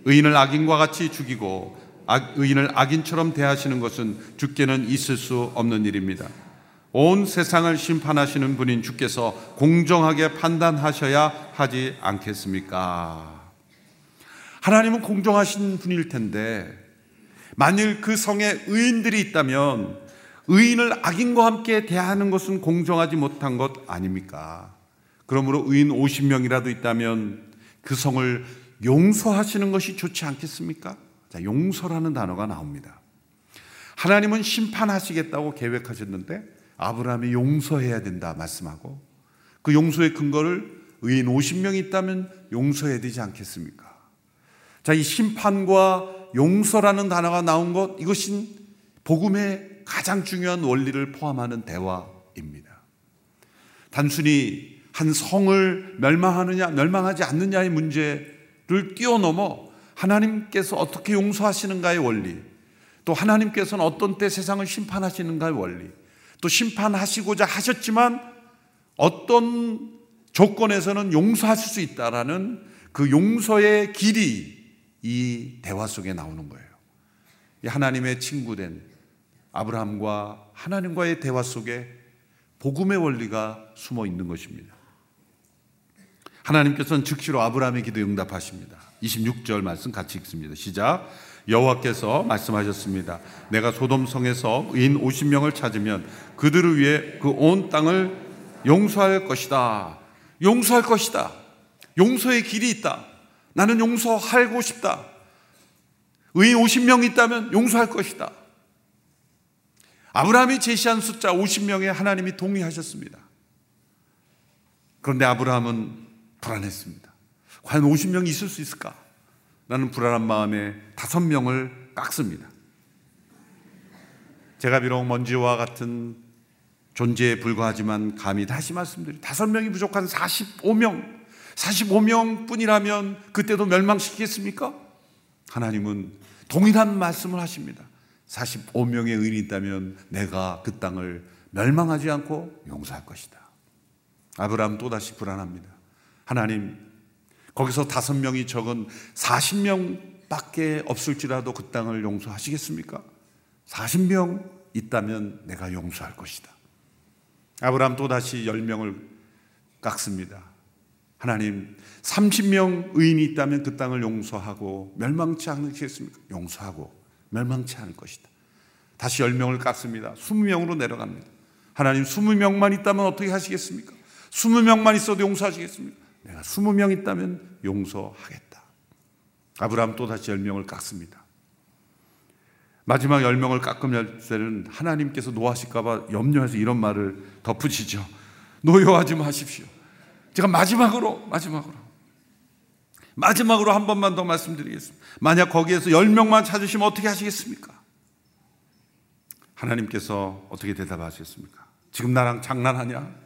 의인을 악인과 같이 죽이고 악, 의인을 악인처럼 대하시는 것은 주께는 있을 수 없는 일입니다. 온 세상을 심판하시는 분인 주께서 공정하게 판단하셔야 하지 않겠습니까? 하나님은 공정하신 분일 텐데, 만일 그 성에 의인들이 있다면, 의인을 악인과 함께 대하는 것은 공정하지 못한 것 아닙니까? 그러므로 의인 50명이라도 있다면 그 성을 용서하시는 것이 좋지 않겠습니까? 자, 용서라는 단어가 나옵니다. 하나님은 심판하시겠다고 계획하셨는데 아브라함이 용서해야 된다 말씀하고 그 용서의 근거를 의인 50명이 있다면 용서해야 되지 않겠습니까? 자, 이 심판과 용서라는 단어가 나온 것 이것은 복음의 가장 중요한 원리를 포함하는 대화입니다. 단순히 한 성을 멸망하느냐, 멸망하지 않느냐의 문제를 뛰어넘어 하나님께서 어떻게 용서하시는가의 원리, 또 하나님께서는 어떤 때 세상을 심판하시는가의 원리, 또 심판하시고자 하셨지만 어떤 조건에서는 용서하실 수 있다라는 그 용서의 길이 이 대화 속에 나오는 거예요. 하나님의 친구된 아브라함과 하나님과의 대화 속에 복음의 원리가 숨어 있는 것입니다. 하나님께서는 즉시로 아브라함의 기도 응답하십니다. 26절 말씀 같이 읽습니다. 시작. 여호와께서 말씀하셨습니다. 내가 소돔 성에서 의인 50명을 찾으면 그들을 위해 그 온 땅을 용서할 것이다. 용서할 것이다. 용서의 길이 있다. 나는 용서하고 싶다. 의인 50명 있다면 용서할 것이다. 아브라함이 제시한 숫자 50명에 하나님이 동의하셨습니다. 그런데 아브라함은 불안했습니다. 과연 50명이 있을 수 있을까? 나는 불안한 마음에 다섯 명을 깎습니다. 제가 비록 먼지와 같은 존재에 불과하지만 감히 다시 말씀드리 다섯 명이 부족한 45명 45명 뿐이라면 그때도 멸망시키겠습니까? 하나님은 동일한 말씀을 하십니다. 45명의 의인이 있다면 내가 그 땅을 멸망하지 않고 용서할 것이다. 아브라함 또다시 불안합니다. 하나님, 거기서 다섯 명이 적은 40명 밖에 없을지라도 그 땅을 용서하시겠습니까? 40명 있다면 내가 용서할 것이다. 아브라함 또 다시 10명을 깎습니다. 하나님, 30명 의인이 있다면 그 땅을 용서하고 멸망치 않으시겠습니까? 용서하고 멸망치 않을 것이다. 다시 10명을 깎습니다. 20명으로 내려갑니다. 하나님, 20명만 있다면 어떻게 하시겠습니까? 20명만 있어도 용서하시겠습니까? 내가 20명 있다면 용서하겠다. 아브라함 또 다시 10명을 깎습니다. 마지막 10명을 깎으면 때는 하나님께서 노하실까봐 염려해서 이런 말을 덧붙이죠. 노여하지 마십시오. 제가 마지막으로, 마지막으로, 마지막으로 한 번만 더 말씀드리겠습니다. 만약 거기에서 10명만 찾으시면 어떻게 하시겠습니까? 하나님께서 어떻게 대답하시겠습니까? 지금 나랑 장난하냐?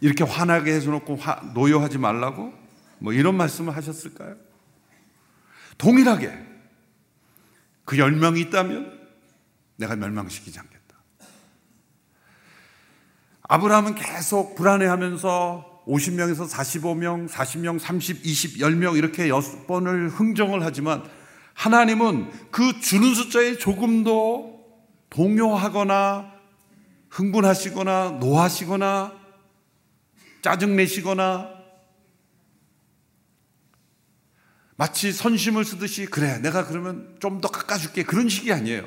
이렇게 화나게 해서놓고 노여하지 말라고? 뭐 이런 말씀을 하셨을까요? 동일하게 그 열명이 있다면 내가 멸망시키지 않겠다. 아브라함은 계속 불안해하면서 50명에서 45명, 40명, 30, 20, 10명 이렇게 여섯 번을 흥정을 하지만 하나님은 그 주는 숫자에 조금도 동요하거나 흥분하시거나 노하시거나 짜증내시거나 마치 선심을 쓰듯이 그래 내가 그러면 좀 더 깎아줄게 그런 식이 아니에요.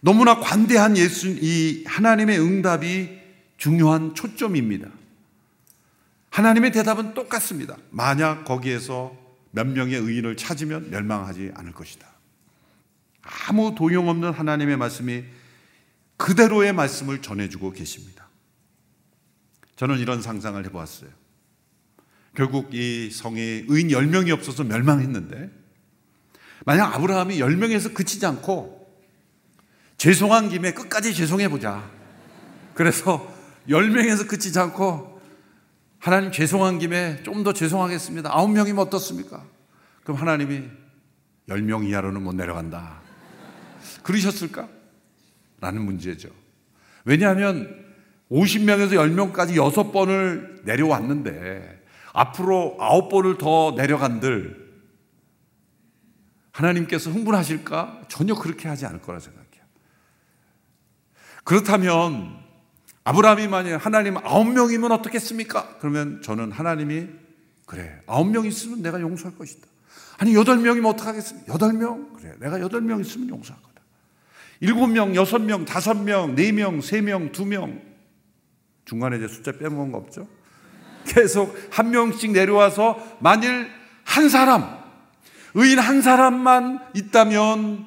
너무나 관대한 예수 이 하나님의 응답이 중요한 초점입니다. 하나님의 대답은 똑같습니다. 만약 거기에서 몇 명의 의인을 찾으면 멸망하지 않을 것이다. 아무 도용 없는 하나님의 말씀이 그대로의 말씀을 전해주고 계십니다. 저는 이런 상상을 해보았어요. 결국 이 성에 의인 10명이 없어서 멸망했는데 만약 아브라함이 10명에서 그치지 않고 죄송한 김에 끝까지 죄송해보자. 그래서 10명에서 그치지 않고 하나님 죄송한 김에 좀 더 죄송하겠습니다. 9명이면 어떻습니까? 그럼 하나님이 10명 이하로는 못 내려간다. 그러셨을까? 라는 문제죠. 왜냐하면 50명에서 10명까지 6번을 내려왔는데 앞으로 아홉 번을 더 내려간들 하나님께서 흥분하실까? 전혀 그렇게 하지 않을 거라 생각해요. 그렇다면 아브라함이 만약 하나님 아홉 명이면 어떻겠습니까? 그러면 저는 하나님이 그래 아홉 명 있으면 내가 용서할 것이다. 아니 여덟 명이면 어떡하겠습니까? 여덟 명 그래 내가 여덟 명 있으면 용서할 거다. 일곱 명, 여섯 명, 다섯 명, 네 명, 세 명, 두명 중간에 이제 숫자 빼먹은 거 없죠? 계속 한 명씩 내려와서 만일 한 사람, 의인 한 사람만 있다면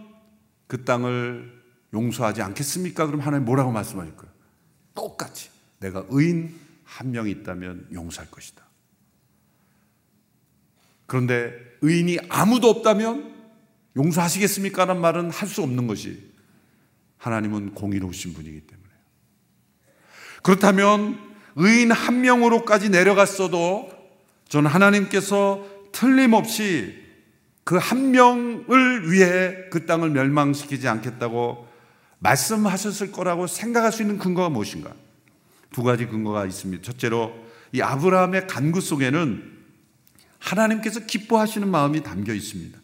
그 땅을 용서하지 않겠습니까? 그럼 하나님 뭐라고 말씀하실 거예요? 똑같이 내가 의인 한명 있다면 용서할 것이다. 그런데 의인이 아무도 없다면 용서하시겠습니까? 라는 말은 할 수 없는 것이 하나님은 공의로우신 분이기 때문에. 그렇다면 의인 한 명으로까지 내려갔어도 저는 하나님께서 틀림없이 그 한 명을 위해 그 땅을 멸망시키지 않겠다고 말씀하셨을 거라고 생각할 수 있는 근거가 무엇인가? 두 가지 근거가 있습니다. 첫째로 이 아브라함의 간구 속에는 하나님께서 기뻐하시는 마음이 담겨 있습니다.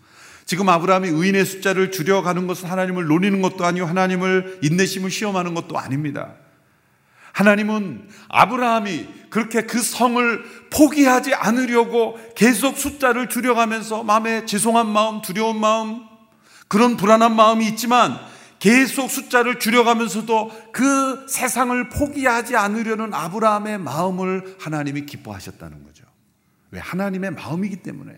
지금 아브라함이 의인의 숫자를 줄여가는 것은 하나님을 노리는 것도 아니고 하나님을 인내심을 시험하는 것도 아닙니다. 하나님은 아브라함이 그렇게 그 성을 포기하지 않으려고 계속 숫자를 줄여가면서 마음에 죄송한 마음, 두려운 마음, 그런 불안한 마음이 있지만 계속 숫자를 줄여가면서도 그 세상을 포기하지 않으려는 아브라함의 마음을 하나님이 기뻐하셨다는 거죠. 왜? 하나님의 마음이기 때문에.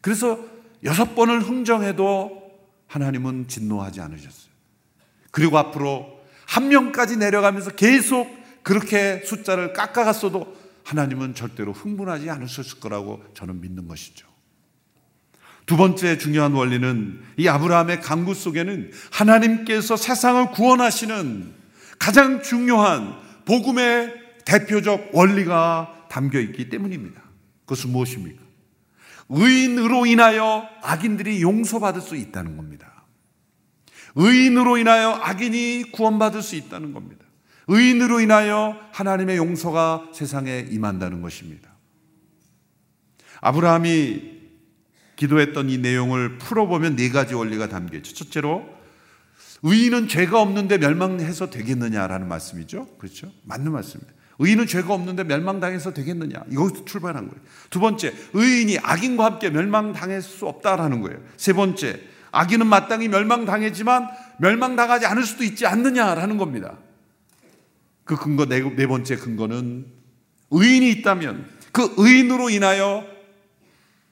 그래서 여섯 번을 흥정해도 하나님은 진노하지 않으셨어요. 그리고 앞으로 한 명까지 내려가면서 계속 그렇게 숫자를 깎아갔어도 하나님은 절대로 흥분하지 않으셨을 거라고 저는 믿는 것이죠. 두 번째 중요한 원리는 이 아브라함의 강구 속에는 하나님께서 세상을 구원하시는 가장 중요한 복음의 대표적 원리가 담겨 있기 때문입니다. 그것은 무엇입니까? 의인으로 인하여 악인들이 용서받을 수 있다는 겁니다. 의인으로 인하여 악인이 구원받을 수 있다는 겁니다. 의인으로 인하여 하나님의 용서가 세상에 임한다는 것입니다. 아브라함이 기도했던 이 내용을 풀어보면 네 가지 원리가 담겨 있죠. 첫째로 의인은 죄가 없는데 멸망해서 되겠느냐라는 말씀이죠. 그렇죠? 맞는 말씀입니다. 의인은 죄가 없는데 멸망당해서 되겠느냐. 이것부터 출발한 거예요. 두 번째, 의인이 악인과 함께 멸망당할 수 없다라는 거예요. 세 번째, 악인은 마땅히 멸망당했지만 멸망당하지 않을 수도 있지 않느냐라는 겁니다. 그 근거 네, 네 번째 근거는 의인이 있다면 그 의인으로 인하여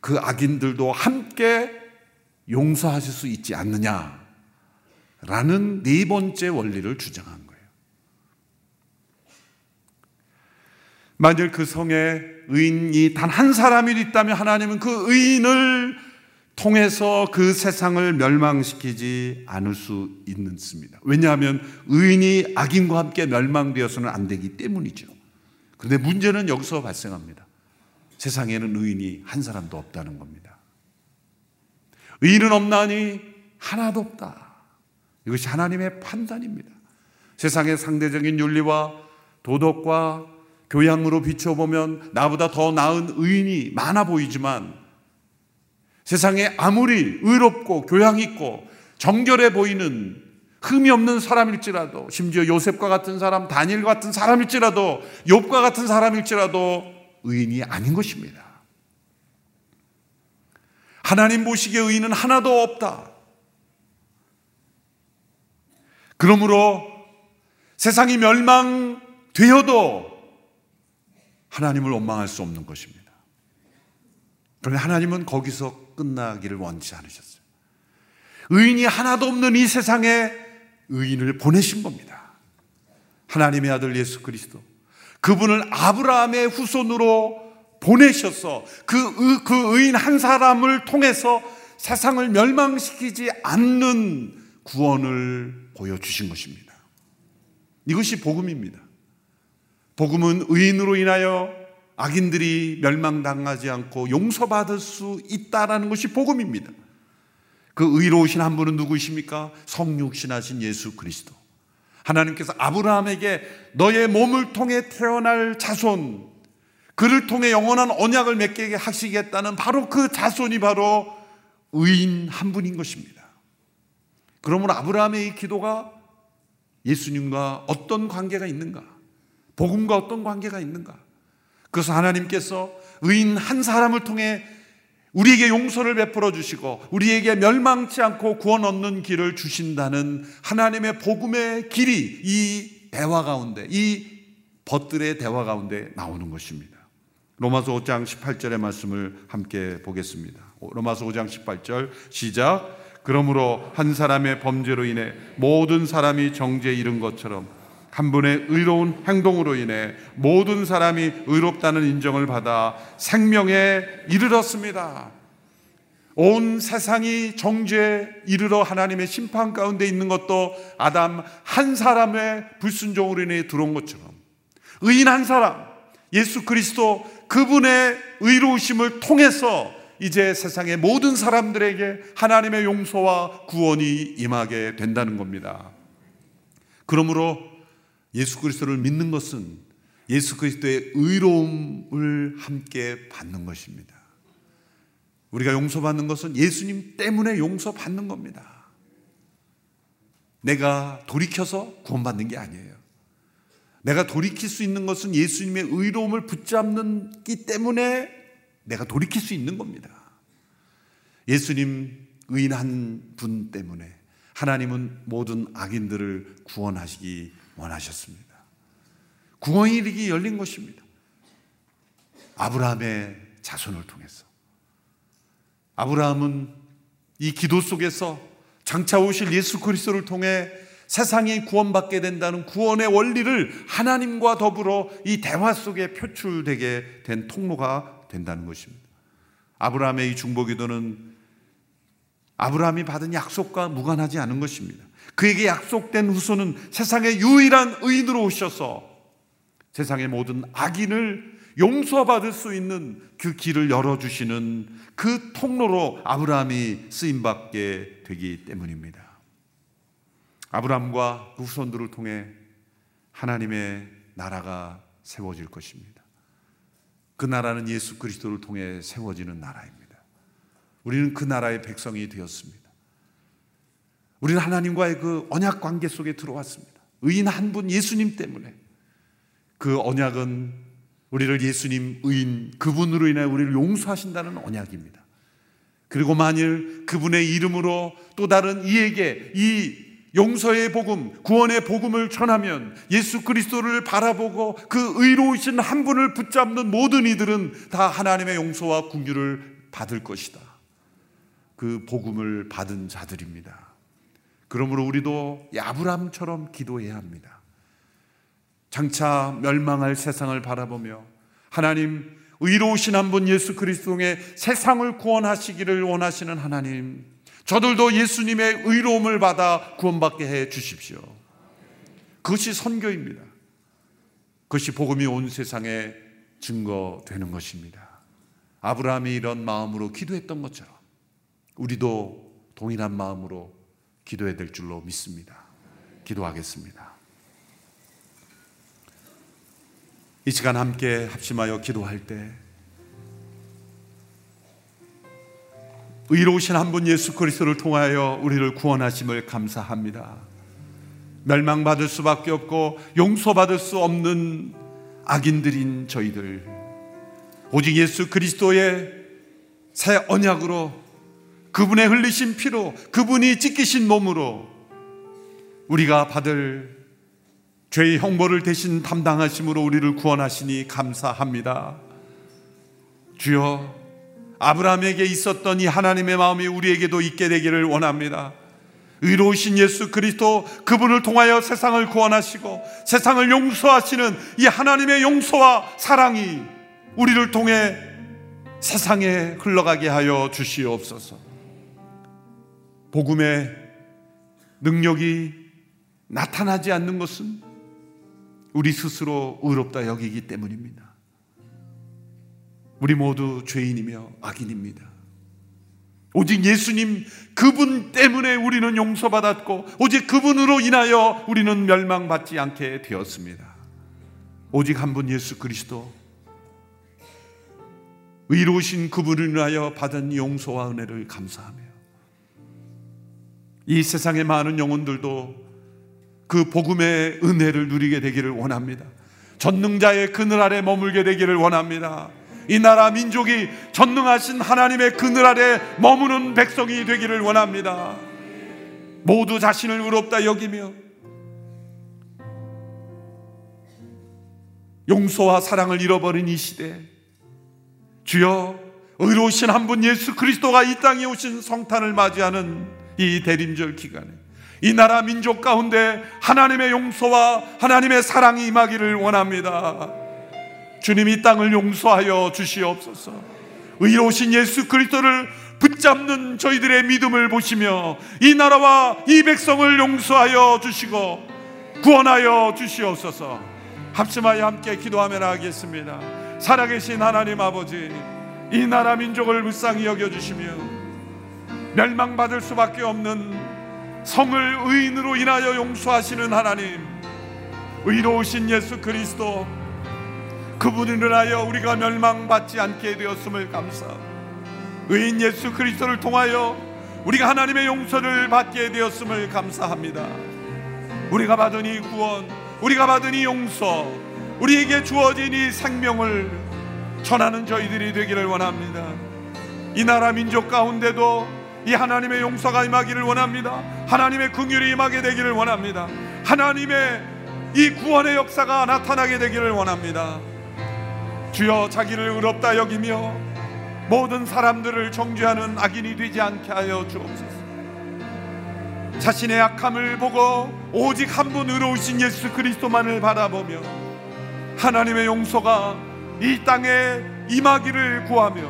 그 악인들도 함께 용서하실 수 있지 않느냐라는 네 번째 원리를 주장한 거예요. 만일 그 성에 의인이 단 한 사람이 있다면 하나님은 그 의인을 통해서 그 세상을 멸망시키지 않을 수 있습니다. 왜냐하면 의인이 악인과 함께 멸망되어서는 안 되기 때문이죠. 그런데 문제는 여기서 발생합니다. 세상에는 의인이 한 사람도 없다는 겁니다. 의인은 없나니 하나도 없다. 이것이 하나님의 판단입니다. 세상의 상대적인 윤리와 도덕과 교양으로 비춰보면 나보다 더 나은 의인이 많아 보이지만 세상에 아무리 의롭고 교양 있고 정결해 보이는 흠이 없는 사람일지라도 심지어 요셉과 같은 사람, 다니엘 같은 사람일지라도 욥과 같은 사람일지라도 의인이 아닌 것입니다. 하나님 보시기에 의인은 하나도 없다. 그러므로 세상이 멸망되어도 하나님을 원망할 수 없는 것입니다. 그런데 하나님은 거기서 끝나기를 원치 않으셨어요. 의인이 하나도 없는 이 세상에 의인을 보내신 겁니다. 하나님의 아들 예수 그리스도. 그분을 아브라함의 후손으로 보내셔서 그, 그 의인 한 사람을 통해서 세상을 멸망시키지 않는 구원을 보여주신 것입니다. 이것이 복음입니다. 복음은 의인으로 인하여 악인들이 멸망당하지 않고 용서받을 수 있다라는 것이 복음입니다. 그 의로우신 한 분은 누구이십니까? 성육신하신 예수 그리스도. 하나님께서 아브라함에게 너의 몸을 통해 태어날 자손, 그를 통해 영원한 언약을 맺게 하시겠다는 바로 그 자손이 바로 의인 한 분인 것입니다. 그러므로 아브라함의 이 기도가 예수님과 어떤 관계가 있는가? 복음과 어떤 관계가 있는가? 그래서 하나님께서 의인 한 사람을 통해 우리에게 용서를 베풀어 주시고 우리에게 멸망치 않고 구원 얻는 길을 주신다는 하나님의 복음의 길이 이 대화 가운데 이 벗들의 대화 가운데 나오는 것입니다. 로마서 5장 18절의 말씀을 함께 보겠습니다. 로마서 5장 18절 시작 그러므로 한 사람의 범죄로 인해 모든 사람이 정죄에 이른 것처럼 한 분의 의로운 행동으로 인해 모든 사람이 의롭다는 인정을 받아 생명에 이르렀습니다. 온 세상이 정죄에 이르러 하나님의 심판 가운데 있는 것도 아담 한 사람의 불순종으로 인해 들어온 것처럼 의인 한 사람, 예수 그리스도 그분의 의로우심을 통해서 이제 세상의 모든 사람들에게 하나님의 용서와 구원이 임하게 된다는 겁니다. 그러므로 예수 그리스도를 믿는 것은 예수 그리스도의 의로움을 함께 받는 것입니다. 우리가 용서받는 것은 예수님 때문에 용서받는 겁니다. 내가 돌이켜서 구원받는 게 아니에요. 내가 돌이킬 수 있는 것은 예수님의 의로움을 붙잡는기 때문에 내가 돌이킬 수 있는 겁니다. 예수님 의인 한 분 때문에 하나님은 모든 악인들을 구원하시기 원하셨습니다. 구원의 일이 열린 것입니다. 아브라함의 자손을 통해서. 아브라함은 이 기도 속에서 장차 오실 예수 그리스도를 통해 세상이 구원받게 된다는 구원의 원리를 하나님과 더불어 이 대화 속에 표출되게 된 통로가 된다는 것입니다. 아브라함의 이 중보 기도는 아브라함이 받은 약속과 무관하지 않은 것입니다. 그에게 약속된 후손은 세상의 유일한 의인으로 오셔서 세상의 모든 악인을 용서받을 수 있는 그 길을 열어주시는 그 통로로 아브라함이 쓰임받게 되기 때문입니다. 아브라함과 그 후손들을 통해 하나님의 나라가 세워질 것입니다. 그 나라는 예수 그리스도를 통해 세워지는 나라입니다. 우리는 그 나라의 백성이 되었습니다. 우리는 하나님과의 그 언약 관계 속에 들어왔습니다. 의인 한 분 예수님 때문에 그 언약은 우리를 예수님 의인 그분으로 인해 우리를 용서하신다는 언약입니다. 그리고 만일 그분의 이름으로 또 다른 이에게 이 용서의 복음, 구원의 복음을 전하면 예수 그리스도를 바라보고 그 의로우신 한 분을 붙잡는 모든 이들은 다 하나님의 용서와 궁유를 받을 것이다. 그 복음을 받은 자들입니다. 그러므로 우리도 야브람처럼 기도해야 합니다. 장차 멸망할 세상을 바라보며 하나님 의로우신 한 분 예수 그리스도의 세상을 구원하시기를 원하시는 하나님 저들도 예수님의 의로움을 받아 구원받게 해 주십시오. 그것이 선교입니다. 그것이 복음이 온 세상에 증거되는 것입니다. 아브라함이 이런 마음으로 기도했던 것처럼 우리도 동일한 마음으로 기도해야 될 줄로 믿습니다. 기도하겠습니다. 이 시간 함께 합심하여 기도할 때 의로우신 한 분 예수 그리스도를 통하여 우리를 구원하심을 감사합니다. 멸망받을 수밖에 없고 용서받을 수 없는 악인들인 저희들 오직 예수 그리스도의 새 언약으로 그분의 흘리신 피로 그분이 찢기신 몸으로 우리가 받을 죄의 형벌을 대신 담당하심으로 우리를 구원하시니 감사합니다. 주여 아브라함에게 있었던 이 하나님의 마음이 우리에게도 있게 되기를 원합니다. 의로우신 예수 그리스도 그분을 통하여 세상을 구원하시고 세상을 용서하시는 이 하나님의 용서와 사랑이 우리를 통해 세상에 흘러가게 하여 주시옵소서. 복음의 능력이 나타나지 않는 것은 우리 스스로 의롭다 여기기 때문입니다. 우리 모두 죄인이며 악인입니다. 오직 예수님 그분 때문에 우리는 용서받았고 오직 그분으로 인하여 우리는 멸망받지 않게 되었습니다. 오직 한 분 예수 그리스도 의로우신 그분을 인하여 받은 용서와 은혜를 감사하며 이 세상의 많은 영혼들도 그 복음의 은혜를 누리게 되기를 원합니다. 전능자의 그늘 아래 머물게 되기를 원합니다. 이 나라 민족이 전능하신 하나님의 그늘 아래 머무는 백성이 되기를 원합니다. 모두 자신을 의롭다 여기며 용서와 사랑을 잃어버린 이 시대 주여 의로우신 한 분 예수 그리스도가 이 땅에 오신 성탄을 맞이하는 이 대림절 기간에 이 나라 민족 가운데 하나님의 용서와 하나님의 사랑이 임하기를 원합니다. 주님 이 땅을 용서하여 주시옵소서. 의로우신 예수 그리스도를 붙잡는 저희들의 믿음을 보시며 이 나라와 이 백성을 용서하여 주시고 구원하여 주시옵소서. 합심하여 함께 기도하며 나가겠습니다. 살아계신 하나님 아버지, 이 나라 민족을 불쌍히 여겨 주시며 멸망받을 수밖에 없는 성을 의인으로 인하여 용서하시는 하나님 의로우신 예수 그리스도 그분을 인하여 우리가 멸망받지 않게 되었음을 감사. 의인 예수 그리스도를 통하여 우리가 하나님의 용서를 받게 되었음을 감사합니다. 우리가 받은 이 구원 우리가 받은 이 용서 우리에게 주어진 이 생명을 전하는 저희들이 되기를 원합니다. 이 나라 민족 가운데도 이 하나님의 용서가 임하기를 원합니다. 하나님의 긍휼이 임하게 되기를 원합니다. 하나님의 이 구원의 역사가 나타나게 되기를 원합니다. 주여 자기를 의롭다 여기며 모든 사람들을 정죄하는 악인이 되지 않게 하여 주옵소서. 자신의 악함을 보고 오직 한 분 의로우신 예수 그리스도만을 바라보며 하나님의 용서가 이 땅에 임하기를 구하며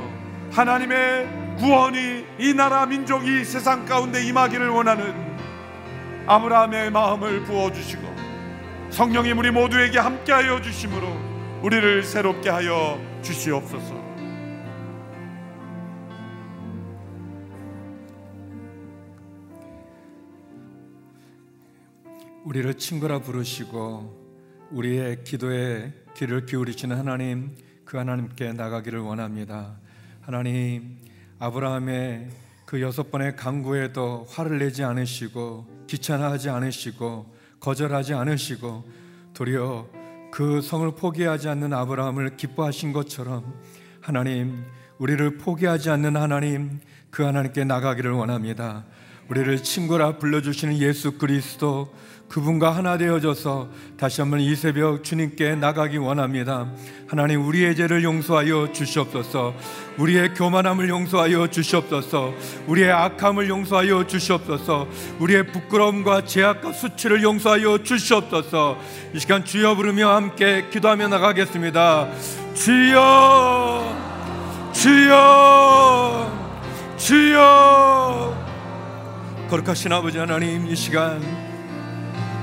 하나님의 구원이 이 나라 민족이 세상 가운데 임하기를 원하는 아브라함의 마음을 부어 주시고 성령님 우리 모두에게 함께하여 주심으로 우리를 새롭게 하여 주시옵소서. 우리를 친구라 부르시고 우리의 기도에 귀를 기울이시는 하나님 그 하나님께 나가기를 원합니다. 하나님 아브라함의 그 여섯 번의 강구에도 화를 내지 않으시고 귀찮아하지 않으시고 거절하지 않으시고 도리어 그 성을 포기하지 않는 아브라함을 기뻐하신 것처럼 하나님 우리를 포기하지 않는 하나님 그 하나님께 나가기를 원합니다. 우리를 친구라 불러주시는 예수 그리스도 그분과 하나 되어져서 다시 한번 이 새벽 주님께 나가기 원합니다. 하나님 우리의 죄를 용서하여 주시옵소서. 우리의 교만함을 용서하여 주시옵소서. 우리의 악함을 용서하여 주시옵소서. 우리의 부끄러움과 제약과 수치를 용서하여 주시옵소서. 이 시간 주여 부르며 함께 기도하며 나가겠습니다. 주여 주여 주여 거룩하신 아버지 하나님 이 시간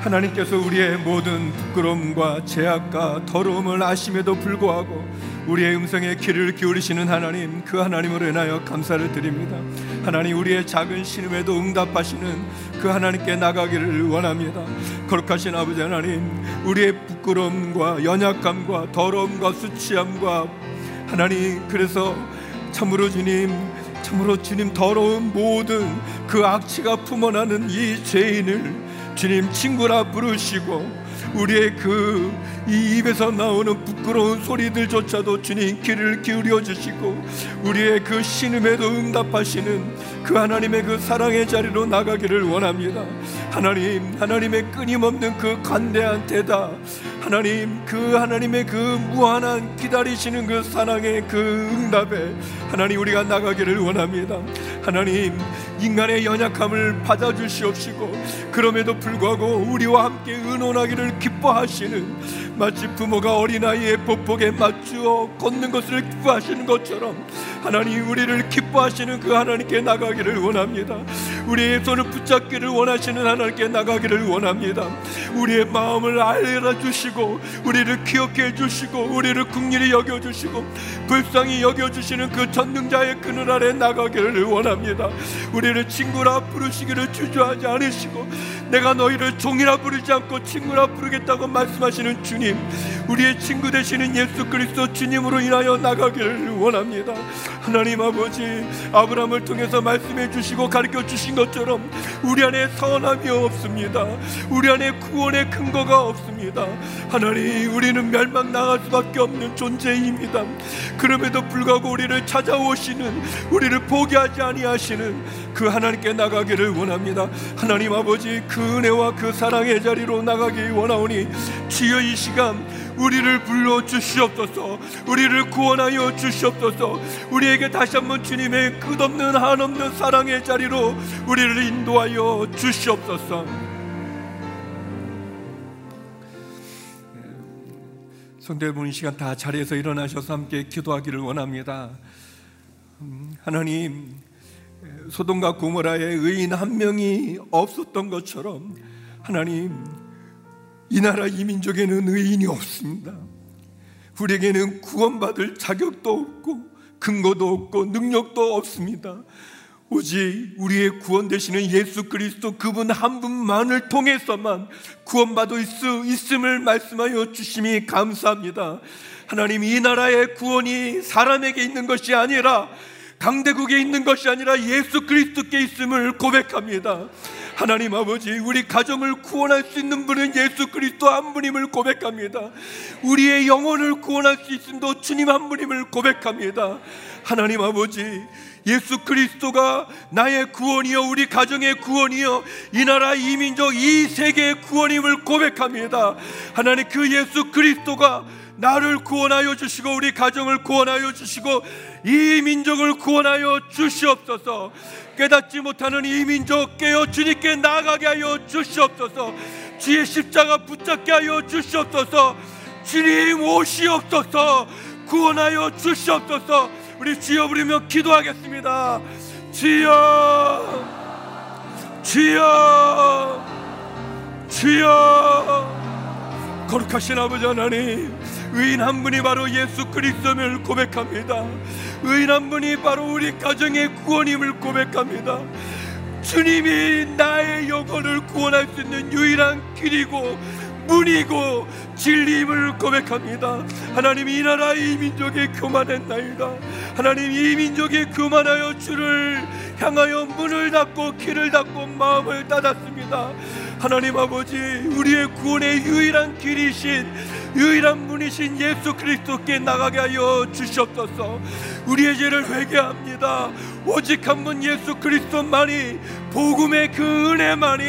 하나님께서 우리의 모든 부끄러움과 제약과 더러움을 아심에도 불구하고 우리의 음성에 귀를 기울이시는 하나님 그 하나님으로 인하여 감사를 드립니다. 하나님 우리의 작은 신음에도 응답하시는 그 하나님께 나가기를 원합니다. 거룩하신 아버지 하나님 우리의 부끄러움과 연약함과 더러움과 수치함과 하나님 그래서 참으로 주님 참으로 주님 더러운 모든 그 악취가 품어나는 이 죄인을 주님 친구라 부르시고 우리의 그 이 입에서 나오는 부끄러운 소리들조차도 주님 귀를 기울여 주시고 우리의 그 신음에도 응답하시는 그 하나님의 그 사랑의 자리로 나가기를 원합니다. 하나님, 하나님의 끊임없는 그 관대한 대답, 하나님 그 하나님의 그 무한한 기다리시는 그 사랑의 그 응답에 하나님 우리가 나가기를 원합니다. 하나님 인간의 연약함을 받아주시옵시고 그럼에도 불구하고 우리와 함께 의논하기를 기뻐하시는 마치 부모가 어린아이의 보폭에 맞추어 걷는 것을 기뻐하시는 것처럼 하나님 우리를 기뻐하시는 그 하나님께 나가기를 원합니다. 우리의 손을 붙잡기를 원하시는 하나님께 나가기를 원합니다. 우리의 마음을 알려주시고 우리를 기억해 해주시고 우리를 국리히 여겨주시고 불쌍히 여겨주시는 그 전능자의 그늘 아래 나가기를 원합니다. 우리를 친구라 부르시기를 주저하지 않으시고 내가 너희를 종이라 부르지 않고 친구라 부르겠다고 말씀하시는 주님 우리의 친구 되시는 예수 그리스도 주님으로 인하여 나가기를 원합니다. 하나님 아버지 아브라함을 통해서 말씀해 주시고 가르쳐 주신 것처럼 우리 안에 선함이 없습니다. 우리 안에 구원의 근거가 없습니다. 하나님 우리는 멸망 나갈 수밖에 없는 존재입니다. 그럼에도 불구하고 우리를 찾아오시는 우리를 포기하지 아니하시는 그 하나님께 나가기를 원합니다. 하나님 아버지 그 은혜와 그 사랑의 자리로 나가기 원하오니 주여 이 시간 우리를 불러 주시옵소서 우리를 구원하여 주시옵소서 우리에게 다시 한번 주님의 끝없는 한없는 사랑의 자리로 우리를 인도하여 주시옵소서. 성대분 시간 다 자리에서 일어나셔서 함께 기도하기를 원합니다. 음, 하나님 소돔과 고모라에 의인 한 명이 없었던 것처럼 하나님 이 나라 이 민족에는 의인이 없습니다. 우리에게는 구원받을 자격도 없고 근거도 없고 능력도 없습니다. 오직 우리의 구원 되시는 예수 그리스도 그분 한 분만을 통해서만 구원받을 수 있음을 말씀하여 주심이 감사합니다. 하나님 이 나라의 구원이 사람에게 있는 것이 아니라 강대국에 있는 것이 아니라 예수 그리스도께 있음을 고백합니다. 하나님 아버지 우리 가정을 구원할 수 있는 분은 예수 그리스도 한 분임을 고백합니다. 우리의 영혼을 구원할 수 있음도 주님 한 분임을 고백합니다. 하나님 아버지 예수 그리스도가 나의 구원이요 우리 가정의 구원이요 이 나라 이 민족 이 세계의 구원임을 고백합니다. 하나님 그 예수 그리스도가 나를 구원하여 주시고 우리 가정을 구원하여 주시고 이 민족을 구원하여 주시옵소서. 깨닫지 못하는 이 민족 깨어 주님께 나가게 하여 주시옵소서. 주의 십자가 붙잡게 하여 주시옵소서. 주님 오시옵소서. 구원하여 주시옵소서. 우리 주여 부르며 기도하겠습니다. 주여, 주여, 주여. 거룩하신 아버지 하나님, 의인 한 분이 바로 예수 그리스도를 고백합니다. 의인 한 분이 바로 우리 가정의 구원임을 고백합니다. 주님이 나의 영혼을 구원할 수 있는 유일한 길이고 문이고 진리임을 고백합니다. 하나님 이 나라 이 민족에 교만했나이다. 하나님 이 민족에 교만하여 주를 향하여 문을 닫고 길을 닫고 마음을 닫았습니다. 하나님 아버지 우리의 구원의 유일한 길이신 유일한 분이신 예수 그리스도께 나가게 하여 주시옵소서 우리의 죄를 회개합니다 오직 한 분 예수 그리스도만이 복음의 그 은혜만이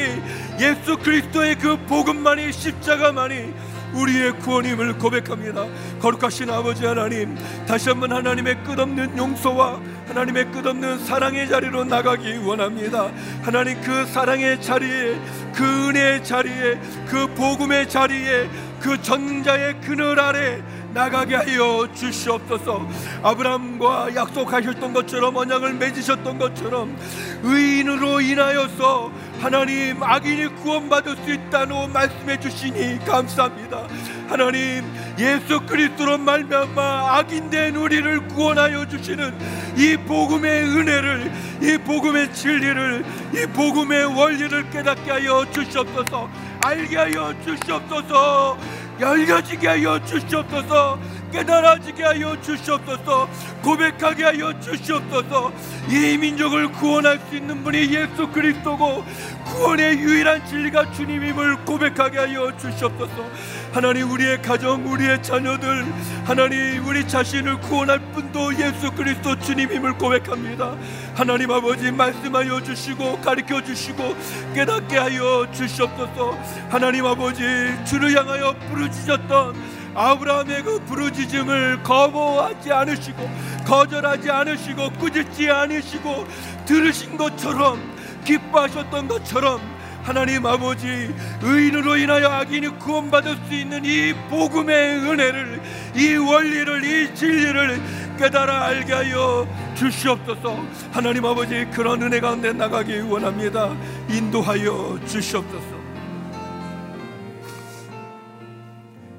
예수 그리스도의 그 복음만이 십자가만이 우리의 구원임을 고백합니다. 거룩하신 아버지 하나님, 다시 한번 하나님의 끝없는 용서와 하나님의 끝없는 사랑의 자리로 나가기 원합니다. 하나님 그 사랑의 자리에, 그 은혜의 자리에, 그 복음의 자리에, 그 전자의 그늘 아래 나가게 하여 주시옵소서. 아브라함과 약속하셨던 것처럼 언약을 맺으셨던 것처럼 의인으로 인하여서 하나님 악인이 구원받을 수 있다고 말씀해 주시니 감사합니다. 하나님 예수 그리스도로 말미암아 악인된 우리를 구원하여 주시는 이 복음의 은혜를 이 복음의 진리를 이 복음의 원리를 깨닫게 하여 주시옵소서. 알게 하여 주시옵소서. 열려지게 하여 주시옵소서 깨달아지게 하여 주시옵소서 고백하게 하여 주시옵소서. 이 민족을 구원할 수 있는 분이 예수 그리스도고 구원의 유일한 진리가 주님임을 고백하게 하여 주시옵소서 하나님 우리의 가정 우리의 자녀들 하나님 우리 자신을 구원할 분도 예수 그리스도 주님임을 고백합니다. 하나님 아버지 말씀하여 주시고 가르쳐 주시고 깨닫게 하여 주시옵소서. 하나님 아버지 주를 향하여 부르짖었던 아브라함의 그 부르짖음을 거부하지 않으시고 거절하지 않으시고 꾸짖지 않으시고 들으신 것처럼 기뻐하셨던 것처럼 하나님 아버지 의인으로 인하여 악인이 구원받을 수 있는 이 복음의 은혜를 이 원리를 이 진리를 깨달아 알게 하여 주시옵소서 하나님 아버지 그런 은혜 가운데 나가기 원합니다 인도하여 주시옵소서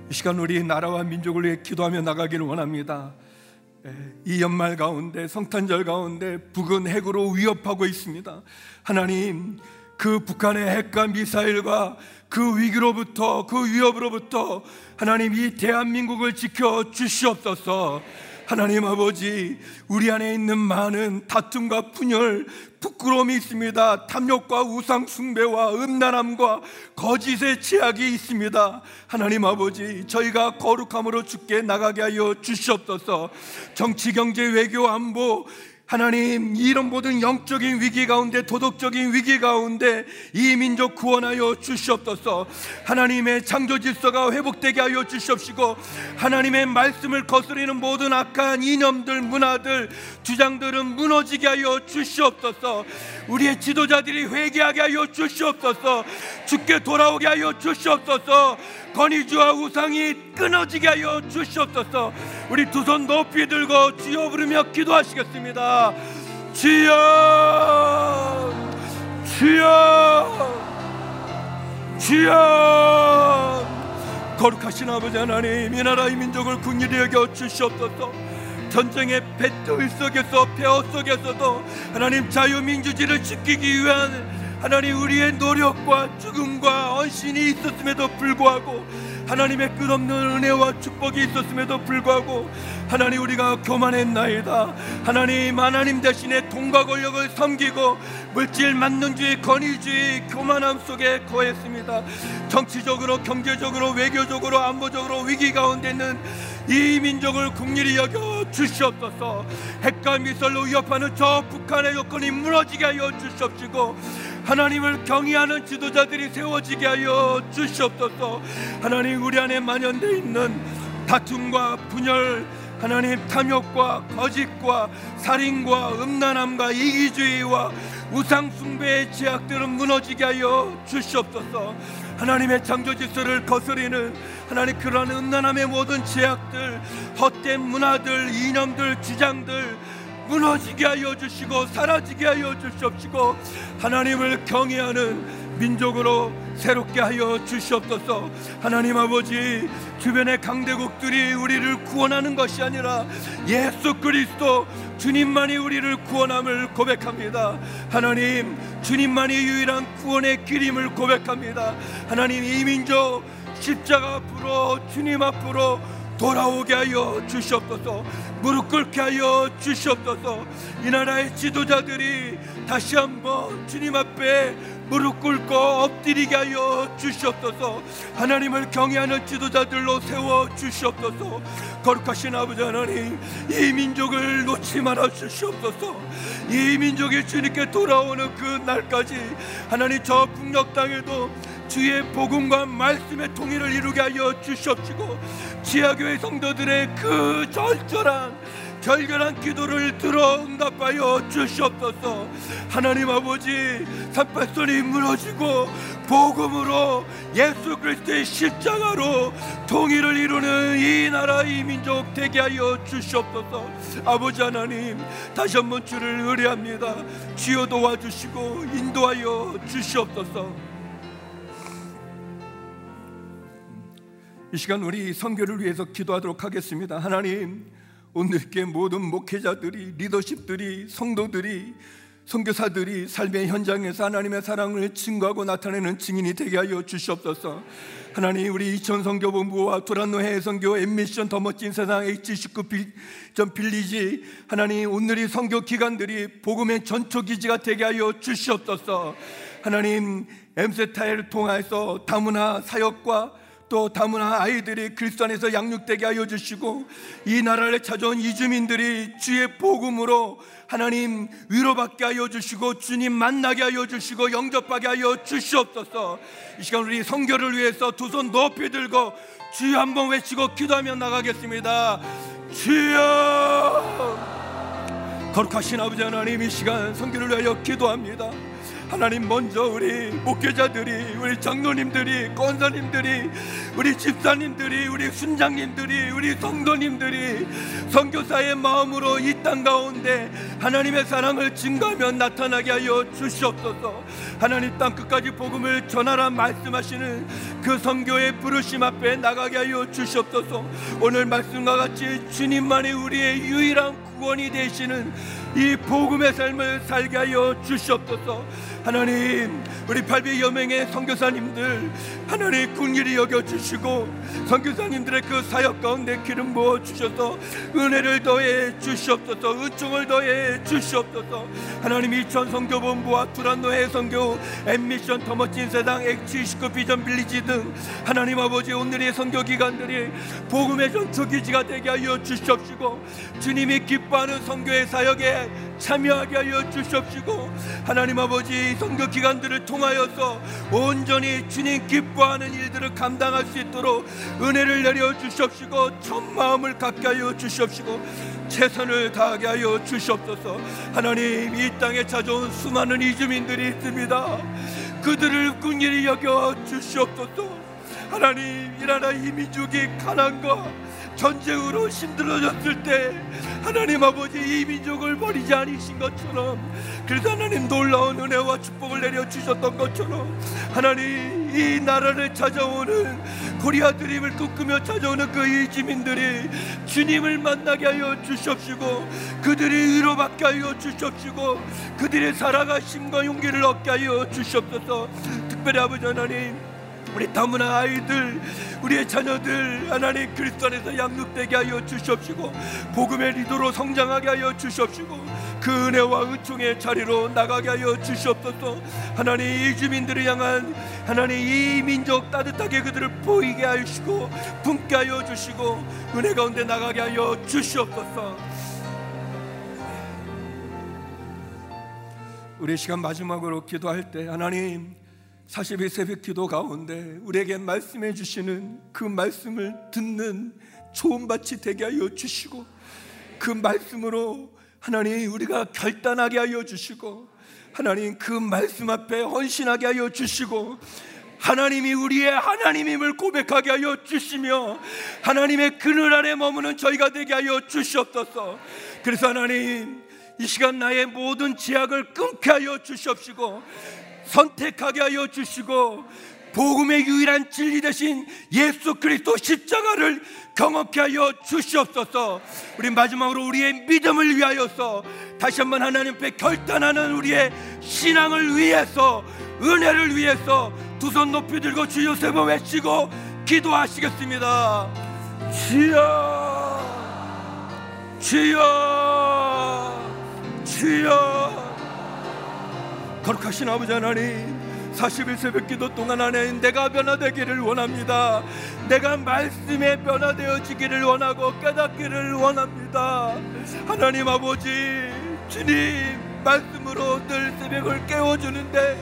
이 시간 우리 나라와 민족을 위해 기도하며 나가기를 원합니다. 예, 이 연말 가운데 성탄절 가운데 북은 핵으로 위협하고 있습니다. 하나님 그 북한의 핵과 미사일과 그 위기로부터 그 위협으로부터 하나님 이 대한민국을 지켜 주시옵소서. 하나님 아버지 우리 안에 있는 많은 다툼과 분열 부끄러움이 있습니다. 탐욕과 우상 숭배와 음란함과 거짓의 제약이 있습니다. 하나님 아버지 저희가 거룩함으로 죽게 나가게 하여 주시옵소서. 정치 경제 외교 안보 하나님 이런 모든 영적인 위기 가운데 도덕적인 위기 가운데 이 민족 구원하여 주시옵소서. 하나님의 창조 질서가 회복되게 하여 주시옵시고 하나님의 말씀을 거스리는 모든 악한 이념들 문화들 주장들은 무너지게 하여 주시옵소서. 우리의 지도자들이 회개하게 하여 주시옵소서. 죽게 돌아오게 하여 주시옵소서 건의주와 우상이 끊어지게 하여 주시옵소서. 우리 두 손 높이 들고 주여 부르며 기도하시겠습니다. 주여 주여 주여. 거룩하신 아버지 하나님 이 나라 이 민족을 궁일히 여겨 주시옵소서. 전쟁의 배틀 속에서 폐허 속에서도 하나님 자유민주주의를 지키기 위한 하나님 우리의 노력과 죽음과 언신이 있었음에도 불구하고 하나님의 끝없는 은혜와 축복이 있었음에도 불구하고 하나님 우리가 교만했나이다. 하나님 하나님 대신에 돈과 권력을 섬기고 물질 만능주의 권위주의 교만함 속에 거했습니다. 정치적으로 경제적으로 외교적으로 안보적으로 위기 가운데 있는 이 민족을 국리히 여겨 주시옵소서. 핵과 미설로 위협하는 저 북한의 여건이 무너지게 하여 주시옵시고 하나님을 경외하는 지도자들이 세워지게 하여 주시옵소서. 하나님 우리 안에 만연되어 있는 다툼과 분열 하나님 탐욕과 거짓과 살인과 음란함과 이기주의와 우상 숭배의 제약들은 무너지게 하여 주시옵소서. 하나님의 창조 질서를 거스리는 하나님 그러한 음란함의 모든 제약들 헛된 문화들 이념들 주장들 무너지게 하여 주시고 사라지게 하여 주시옵시고 하나님을 경외하는 민족으로 새롭게 하여 주시옵소서. 하나님 아버지 주변의 강대국들이 우리를 구원하는 것이 아니라 예수 그리스도 주님만이 우리를 구원함을 고백합니다. 하나님 주님만이 유일한 구원의 길임을 고백합니다. 하나님 이 민족 십자가 앞으로 주님 앞으로 돌아오게 하여 주시옵소서. 무릎 꿇게 하여 주시옵소서. 이 나라의 지도자들이 다시 한번 주님 앞에 무릎 꿇고 엎드리게 하여 주시옵소서. 하나님을 경외하는 지도자들로 세워 주시옵소서. 거룩하신 아버지 하나님 이 민족을 놓지 말아 주시옵소서. 이 민족이 주님께 돌아오는 그 날까지 하나님 저 북녘 땅에도 주의 복음과 말씀의 통일을 이루게 하여 주시옵시고 지하교회 성도들의 그 절절한 결결한 기도를 들어 응답하여 주시옵소서. 하나님 아버지 산발선이 무너지고 복음으로 예수 그리스도의 십자가로 통일을 이루는 이 나라 이 민족 되게 하여 주시옵소서. 아버지 하나님 다시 한번 주를 의뢰합니다. 주여 도와주시고 인도하여 주시옵소서. 이 시간 우리 선교를 위해서 기도하도록 하겠습니다. 하나님, 오늘께 모든 목회자들이 리더십들이 성도들이 선교사들이 삶의 현장에서 하나님의 사랑을 증거하고 나타내는 증인이 되게 하여 주시옵소서. 하나님 우리 이천 선교본부와 두란노 해외 선교 엠미션 더 멋진 세상 H19 전 빌리지 하나님 오늘이 선교 기관들이 복음의 전초 기지가 되게 하여 주시옵소서. 하나님 엠세타를 통해서 다문화 사역과 또 다문화 아이들이 그리스도 안에서 양육되게 하여 주시고 이 나라를 찾아온 이주민들이 주의 복음으로 하나님 위로받게 하여 주시고 주님 만나게 하여 주시고 영접하게 하여 주시옵소서. 이 시간 우리 성교를 위해서 두 손 높이 들고 주여 한번 외치고 기도하며 나가겠습니다. 주여! 거룩하신 아버지 하나님 이 시간 성교를 위하여 기도합니다 하나님 먼저 우리 목회자들이 우리 장로님들이 권사님들이 우리 집사님들이 우리 순장님들이 우리 성도님들이 선교사의 마음으로 이 땅 가운데 하나님의 사랑을 증거하며 나타나게 하여 주시옵소서. 하나님 땅 끝까지 복음을 전하라 말씀하시는 그 선교의 부르심 앞에 나가게 하여 주시옵소서. 오늘 말씀과 같이 주님만이 우리의 유일한 구원이 되시는 이 복음의 삶을 살게 하여 주시옵소서 하나님 우리 팔비 여명의 선교사님들 하나님 궁일이 여겨 주시고 선교사님들의 그 사역 가운데 기름 부어 주셔서 은혜를 더해 주시옵소서 은총을 더해 주시옵소서. 하나님 이천 선교본부와 두란노 해선교 엠미션 더 멋진 세상 X29 비전 빌리지 등 하나님 아버지 오늘의 선교 기관들이 복음의 전초 기지가 되게 하여 주시옵시고 주님이 기뻐하는 선교의 사역에 참여하게 하여 주시옵시고 하나님 아버지 선교 기관들을 통하여서 온전히 주님 기뻐하는 일들을 감당할 수 있도록 은혜를 내려 주시옵시고 첫 마음을 갖게 하여 주시옵시고 최선을 다하게 하여 주시옵소서. 하나님 이 땅에 찾아온 수많은 이주민들이 있습니다. 그들을 궁일히 여겨 주시옵소서. 하나님 이 나라 이 민족이 가난과 전쟁으로 힘들어졌을 때 하나님 아버지 이 민족을 버리지 않으신 것처럼 그래서 하나님 놀라운 은혜와 축복을 내려 주셨던 것처럼 하나님 이 나라를 찾아오는 코리아 드림을 꿈꾸며 찾아오는 그 이주민들이 주님을 만나게 하여 주십시고 그들이 위로받게 하여 주십시고 그들의 살아가심과 용기를 얻게 하여 주시옵소서. 특별히 아버지 하나님 우리 다문화 아이들 우리의 자녀들 하나님 그리스도 안에서 양육되게 하여 주시옵시고 복음의 리더로 성장하게 하여 주시옵시고 그 은혜와 은총의 자리로 나가게 하여 주시옵소서. 하나님 이 주민들을 향한 하나님 이 민족 따뜻하게 그들을 보이게 하시고 품게 하여 주시고 은혜 가운데 나가게 하여 주시옵소서. 우리 시간 마지막으로 기도할 때 하나님 40일 새벽 기도 가운데 우리에게 말씀해 주시는 그 말씀을 듣는 좋은 밭이 되게 하여 주시고 그 말씀으로 하나님 우리가 결단하게 하여 주시고 하나님 그 말씀 앞에 헌신하게 하여 주시고 하나님이 우리의 하나님임을 고백하게 하여 주시며 하나님의 그늘 아래 머무는 저희가 되게 하여 주시옵소서. 그래서 하나님 이 시간 나의 모든 제약을 끊게 하여 주시옵시고 선택하게 하여 주시고 복음의 유일한 진리 대신 예수 그리스도 십자가를 경험케 하여 주시옵소서. 우리 마지막으로 우리의 믿음을 위하여서 다시 한번 하나님 앞에 결단하는 우리의 신앙을 위해서 은혜를 위해서 두 손 높이 들고 주여 세 번 외치고 기도하시겠습니다. 주여, 주여, 주여. 거룩하신 아버지 하나님 40일 새벽 기도 동안 안에 내가 변화되기를 원합니다. 내가 말씀에 변화되어지기를 원하고 깨닫기를 원합니다. 하나님 아버지 주님 말씀으로 늘 새벽을 깨워주는데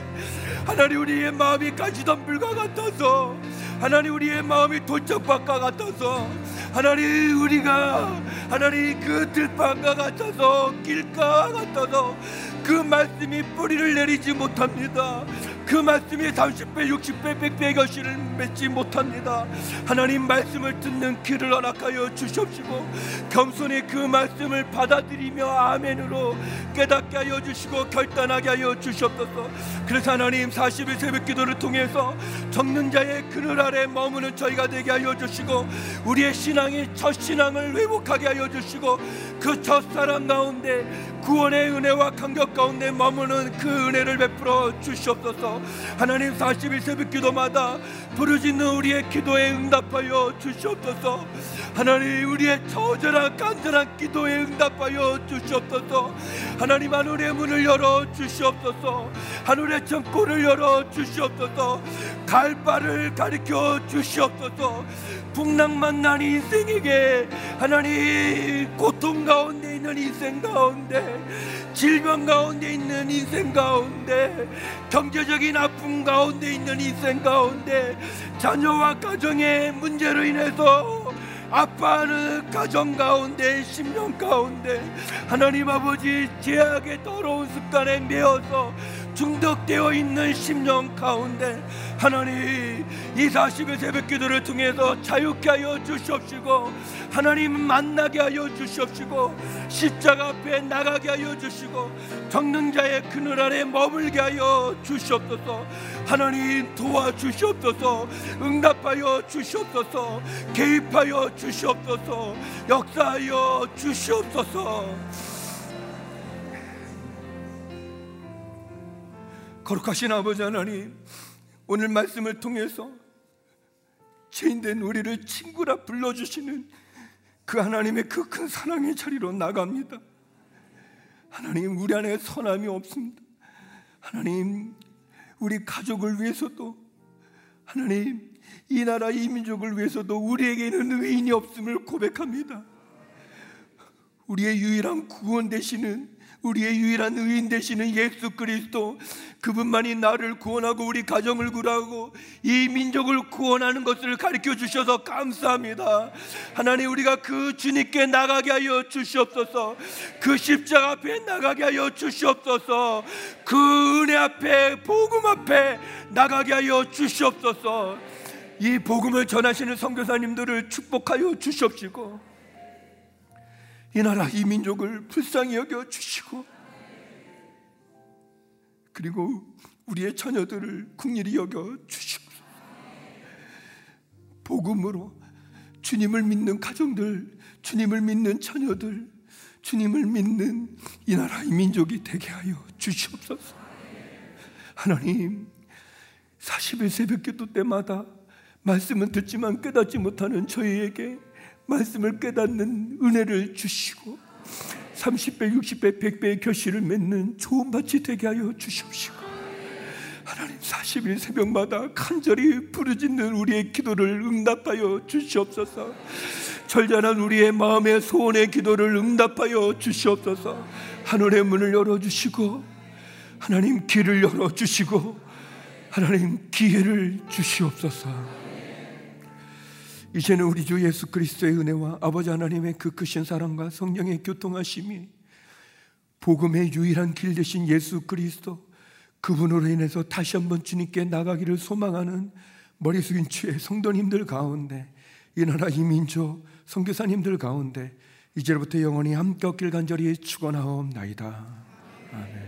하나님 우리의 마음이 가시덤불과 같아서 하나님 우리의 마음이 돌짝밭과 같아서 하나님 우리가 하나님 그 들판과 같아서 길가 같아서 그 말씀이 뿌리를 내리지 못합니다 그 말씀이 30배 60배 100배 결실을 맺지 못합니다. 하나님 말씀을 듣는 귀를 허락하여 주시옵시고 겸손히 그 말씀을 받아들이며 아멘으로 깨닫게 하여 주시고 결단하게 하여 주시옵소서. 그래서 하나님 40일 새벽 기도를 통해서 적는 자의 그늘 아래 머무는 저희가 되게 하여 주시고 우리의 신앙이 첫 신앙을 회복하게 하여 주시고 그 첫사랑 가운데 구원의 은혜와 감격 가운데 머무는 그 은혜를 베풀어 주시옵소서 하나님 40일 새벽 기도마다 부르짖는 우리의 기도에 응답하여 주시옵소서. 하나님 우리의 처절한 간절한 기도에 응답하여 주시옵소서. 하나님 하늘의 문을 열어 주시옵소서. 하늘의 창고를 열어 주시옵소서. 갈 바를 가리켜 주시옵소서. 풍랑만 난 인생에게 하나님 고통 가운데 있는 인생 가운데 질병 가운데 있는 인생 가운데 경제적인 아픔 가운데 있는 인생 가운데 자녀와 가정의 문제로 인해서 아빠는 가정 가운데 심령 가운데 하나님 아버지 죄악의 더러운 습관에 매어서 중독되어 있는 심령 가운데 하나님 이 40일 새벽 기도를 통해서 자유케 하여 주시옵시고 하나님 만나게 하여 주시옵시고 십자가 앞에 나가게 하여 주시고 적는 자의 그늘 아래 머물게 하여 주시옵소서. 하나님 도와주시옵소서. 응답하여 주시옵소서. 개입하여 주시옵소서. 역사하여 주시옵소서 거룩하신 아버지 하나님 오늘 말씀을 통해서 죄인된 우리를 친구라 불러주시는 그 하나님의 그 큰 사랑의 자리로 나갑니다. 하나님 우리 안에 선함이 없습니다. 하나님 우리 가족을 위해서도 하나님 이 나라 이 민족을 위해서도 우리에게는 의인이 없음을 고백합니다. 우리의 유일한 구원 되시는 우리의 유일한 의인 되시는 예수 그리스도 그분만이 나를 구원하고 우리 가정을 구하고 이 민족을 구원하는 것을 가르쳐 주셔서 감사합니다. 하나님 우리가 그 주님께 나가게 하여 주시옵소서. 그 십자가 앞에 나가게 하여 주시옵소서. 그 은혜 앞에 복음 앞에 나가게 하여 주시옵소서. 이 복음을 전하시는 선교사님들을 축복하여 주시옵시고 이 나라 이 민족을 불쌍히 여겨 주시고 그리고 우리의 자녀들을 국리히 여겨 주시고 복음으로 주님을 믿는 가정들 주님을 믿는 자녀들 주님을 믿는 이 나라 이 민족이 되게 하여 주시옵소서. 하나님 40일 새벽 기도 때마다 말씀은 듣지만 깨닫지 못하는 저희에게 말씀을 깨닫는 은혜를 주시고 30배, 60배, 100배의 결실을 맺는 좋은 밭이 되게 하여 주십시오. 하나님 40일 새벽마다 간절히 부르짖는 우리의 기도를 응답하여 주시옵소서. 절절한 우리의 마음의 소원의 기도를 응답하여 주시옵소서. 하늘의 문을 열어 주시고 하나님 길을 열어 주시고 하나님 기회를 주시옵소서. 이제는 우리 주 예수 그리스도의 은혜와 아버지 하나님의 그 크신 사랑과 성령의 교통하심이 복음의 유일한 길 되신 예수 그리스도 그분으로 인해서 다시 한번 주님께 나가기를 소망하는 머리 숙인 주의 성도님들 가운데 이 나라 이민족 선교사님들 가운데 이제부터 영원히 함께 얻길 간절히 축원하옵나이다. 아멘.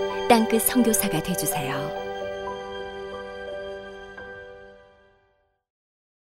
땅끝 선교사가 되주세요.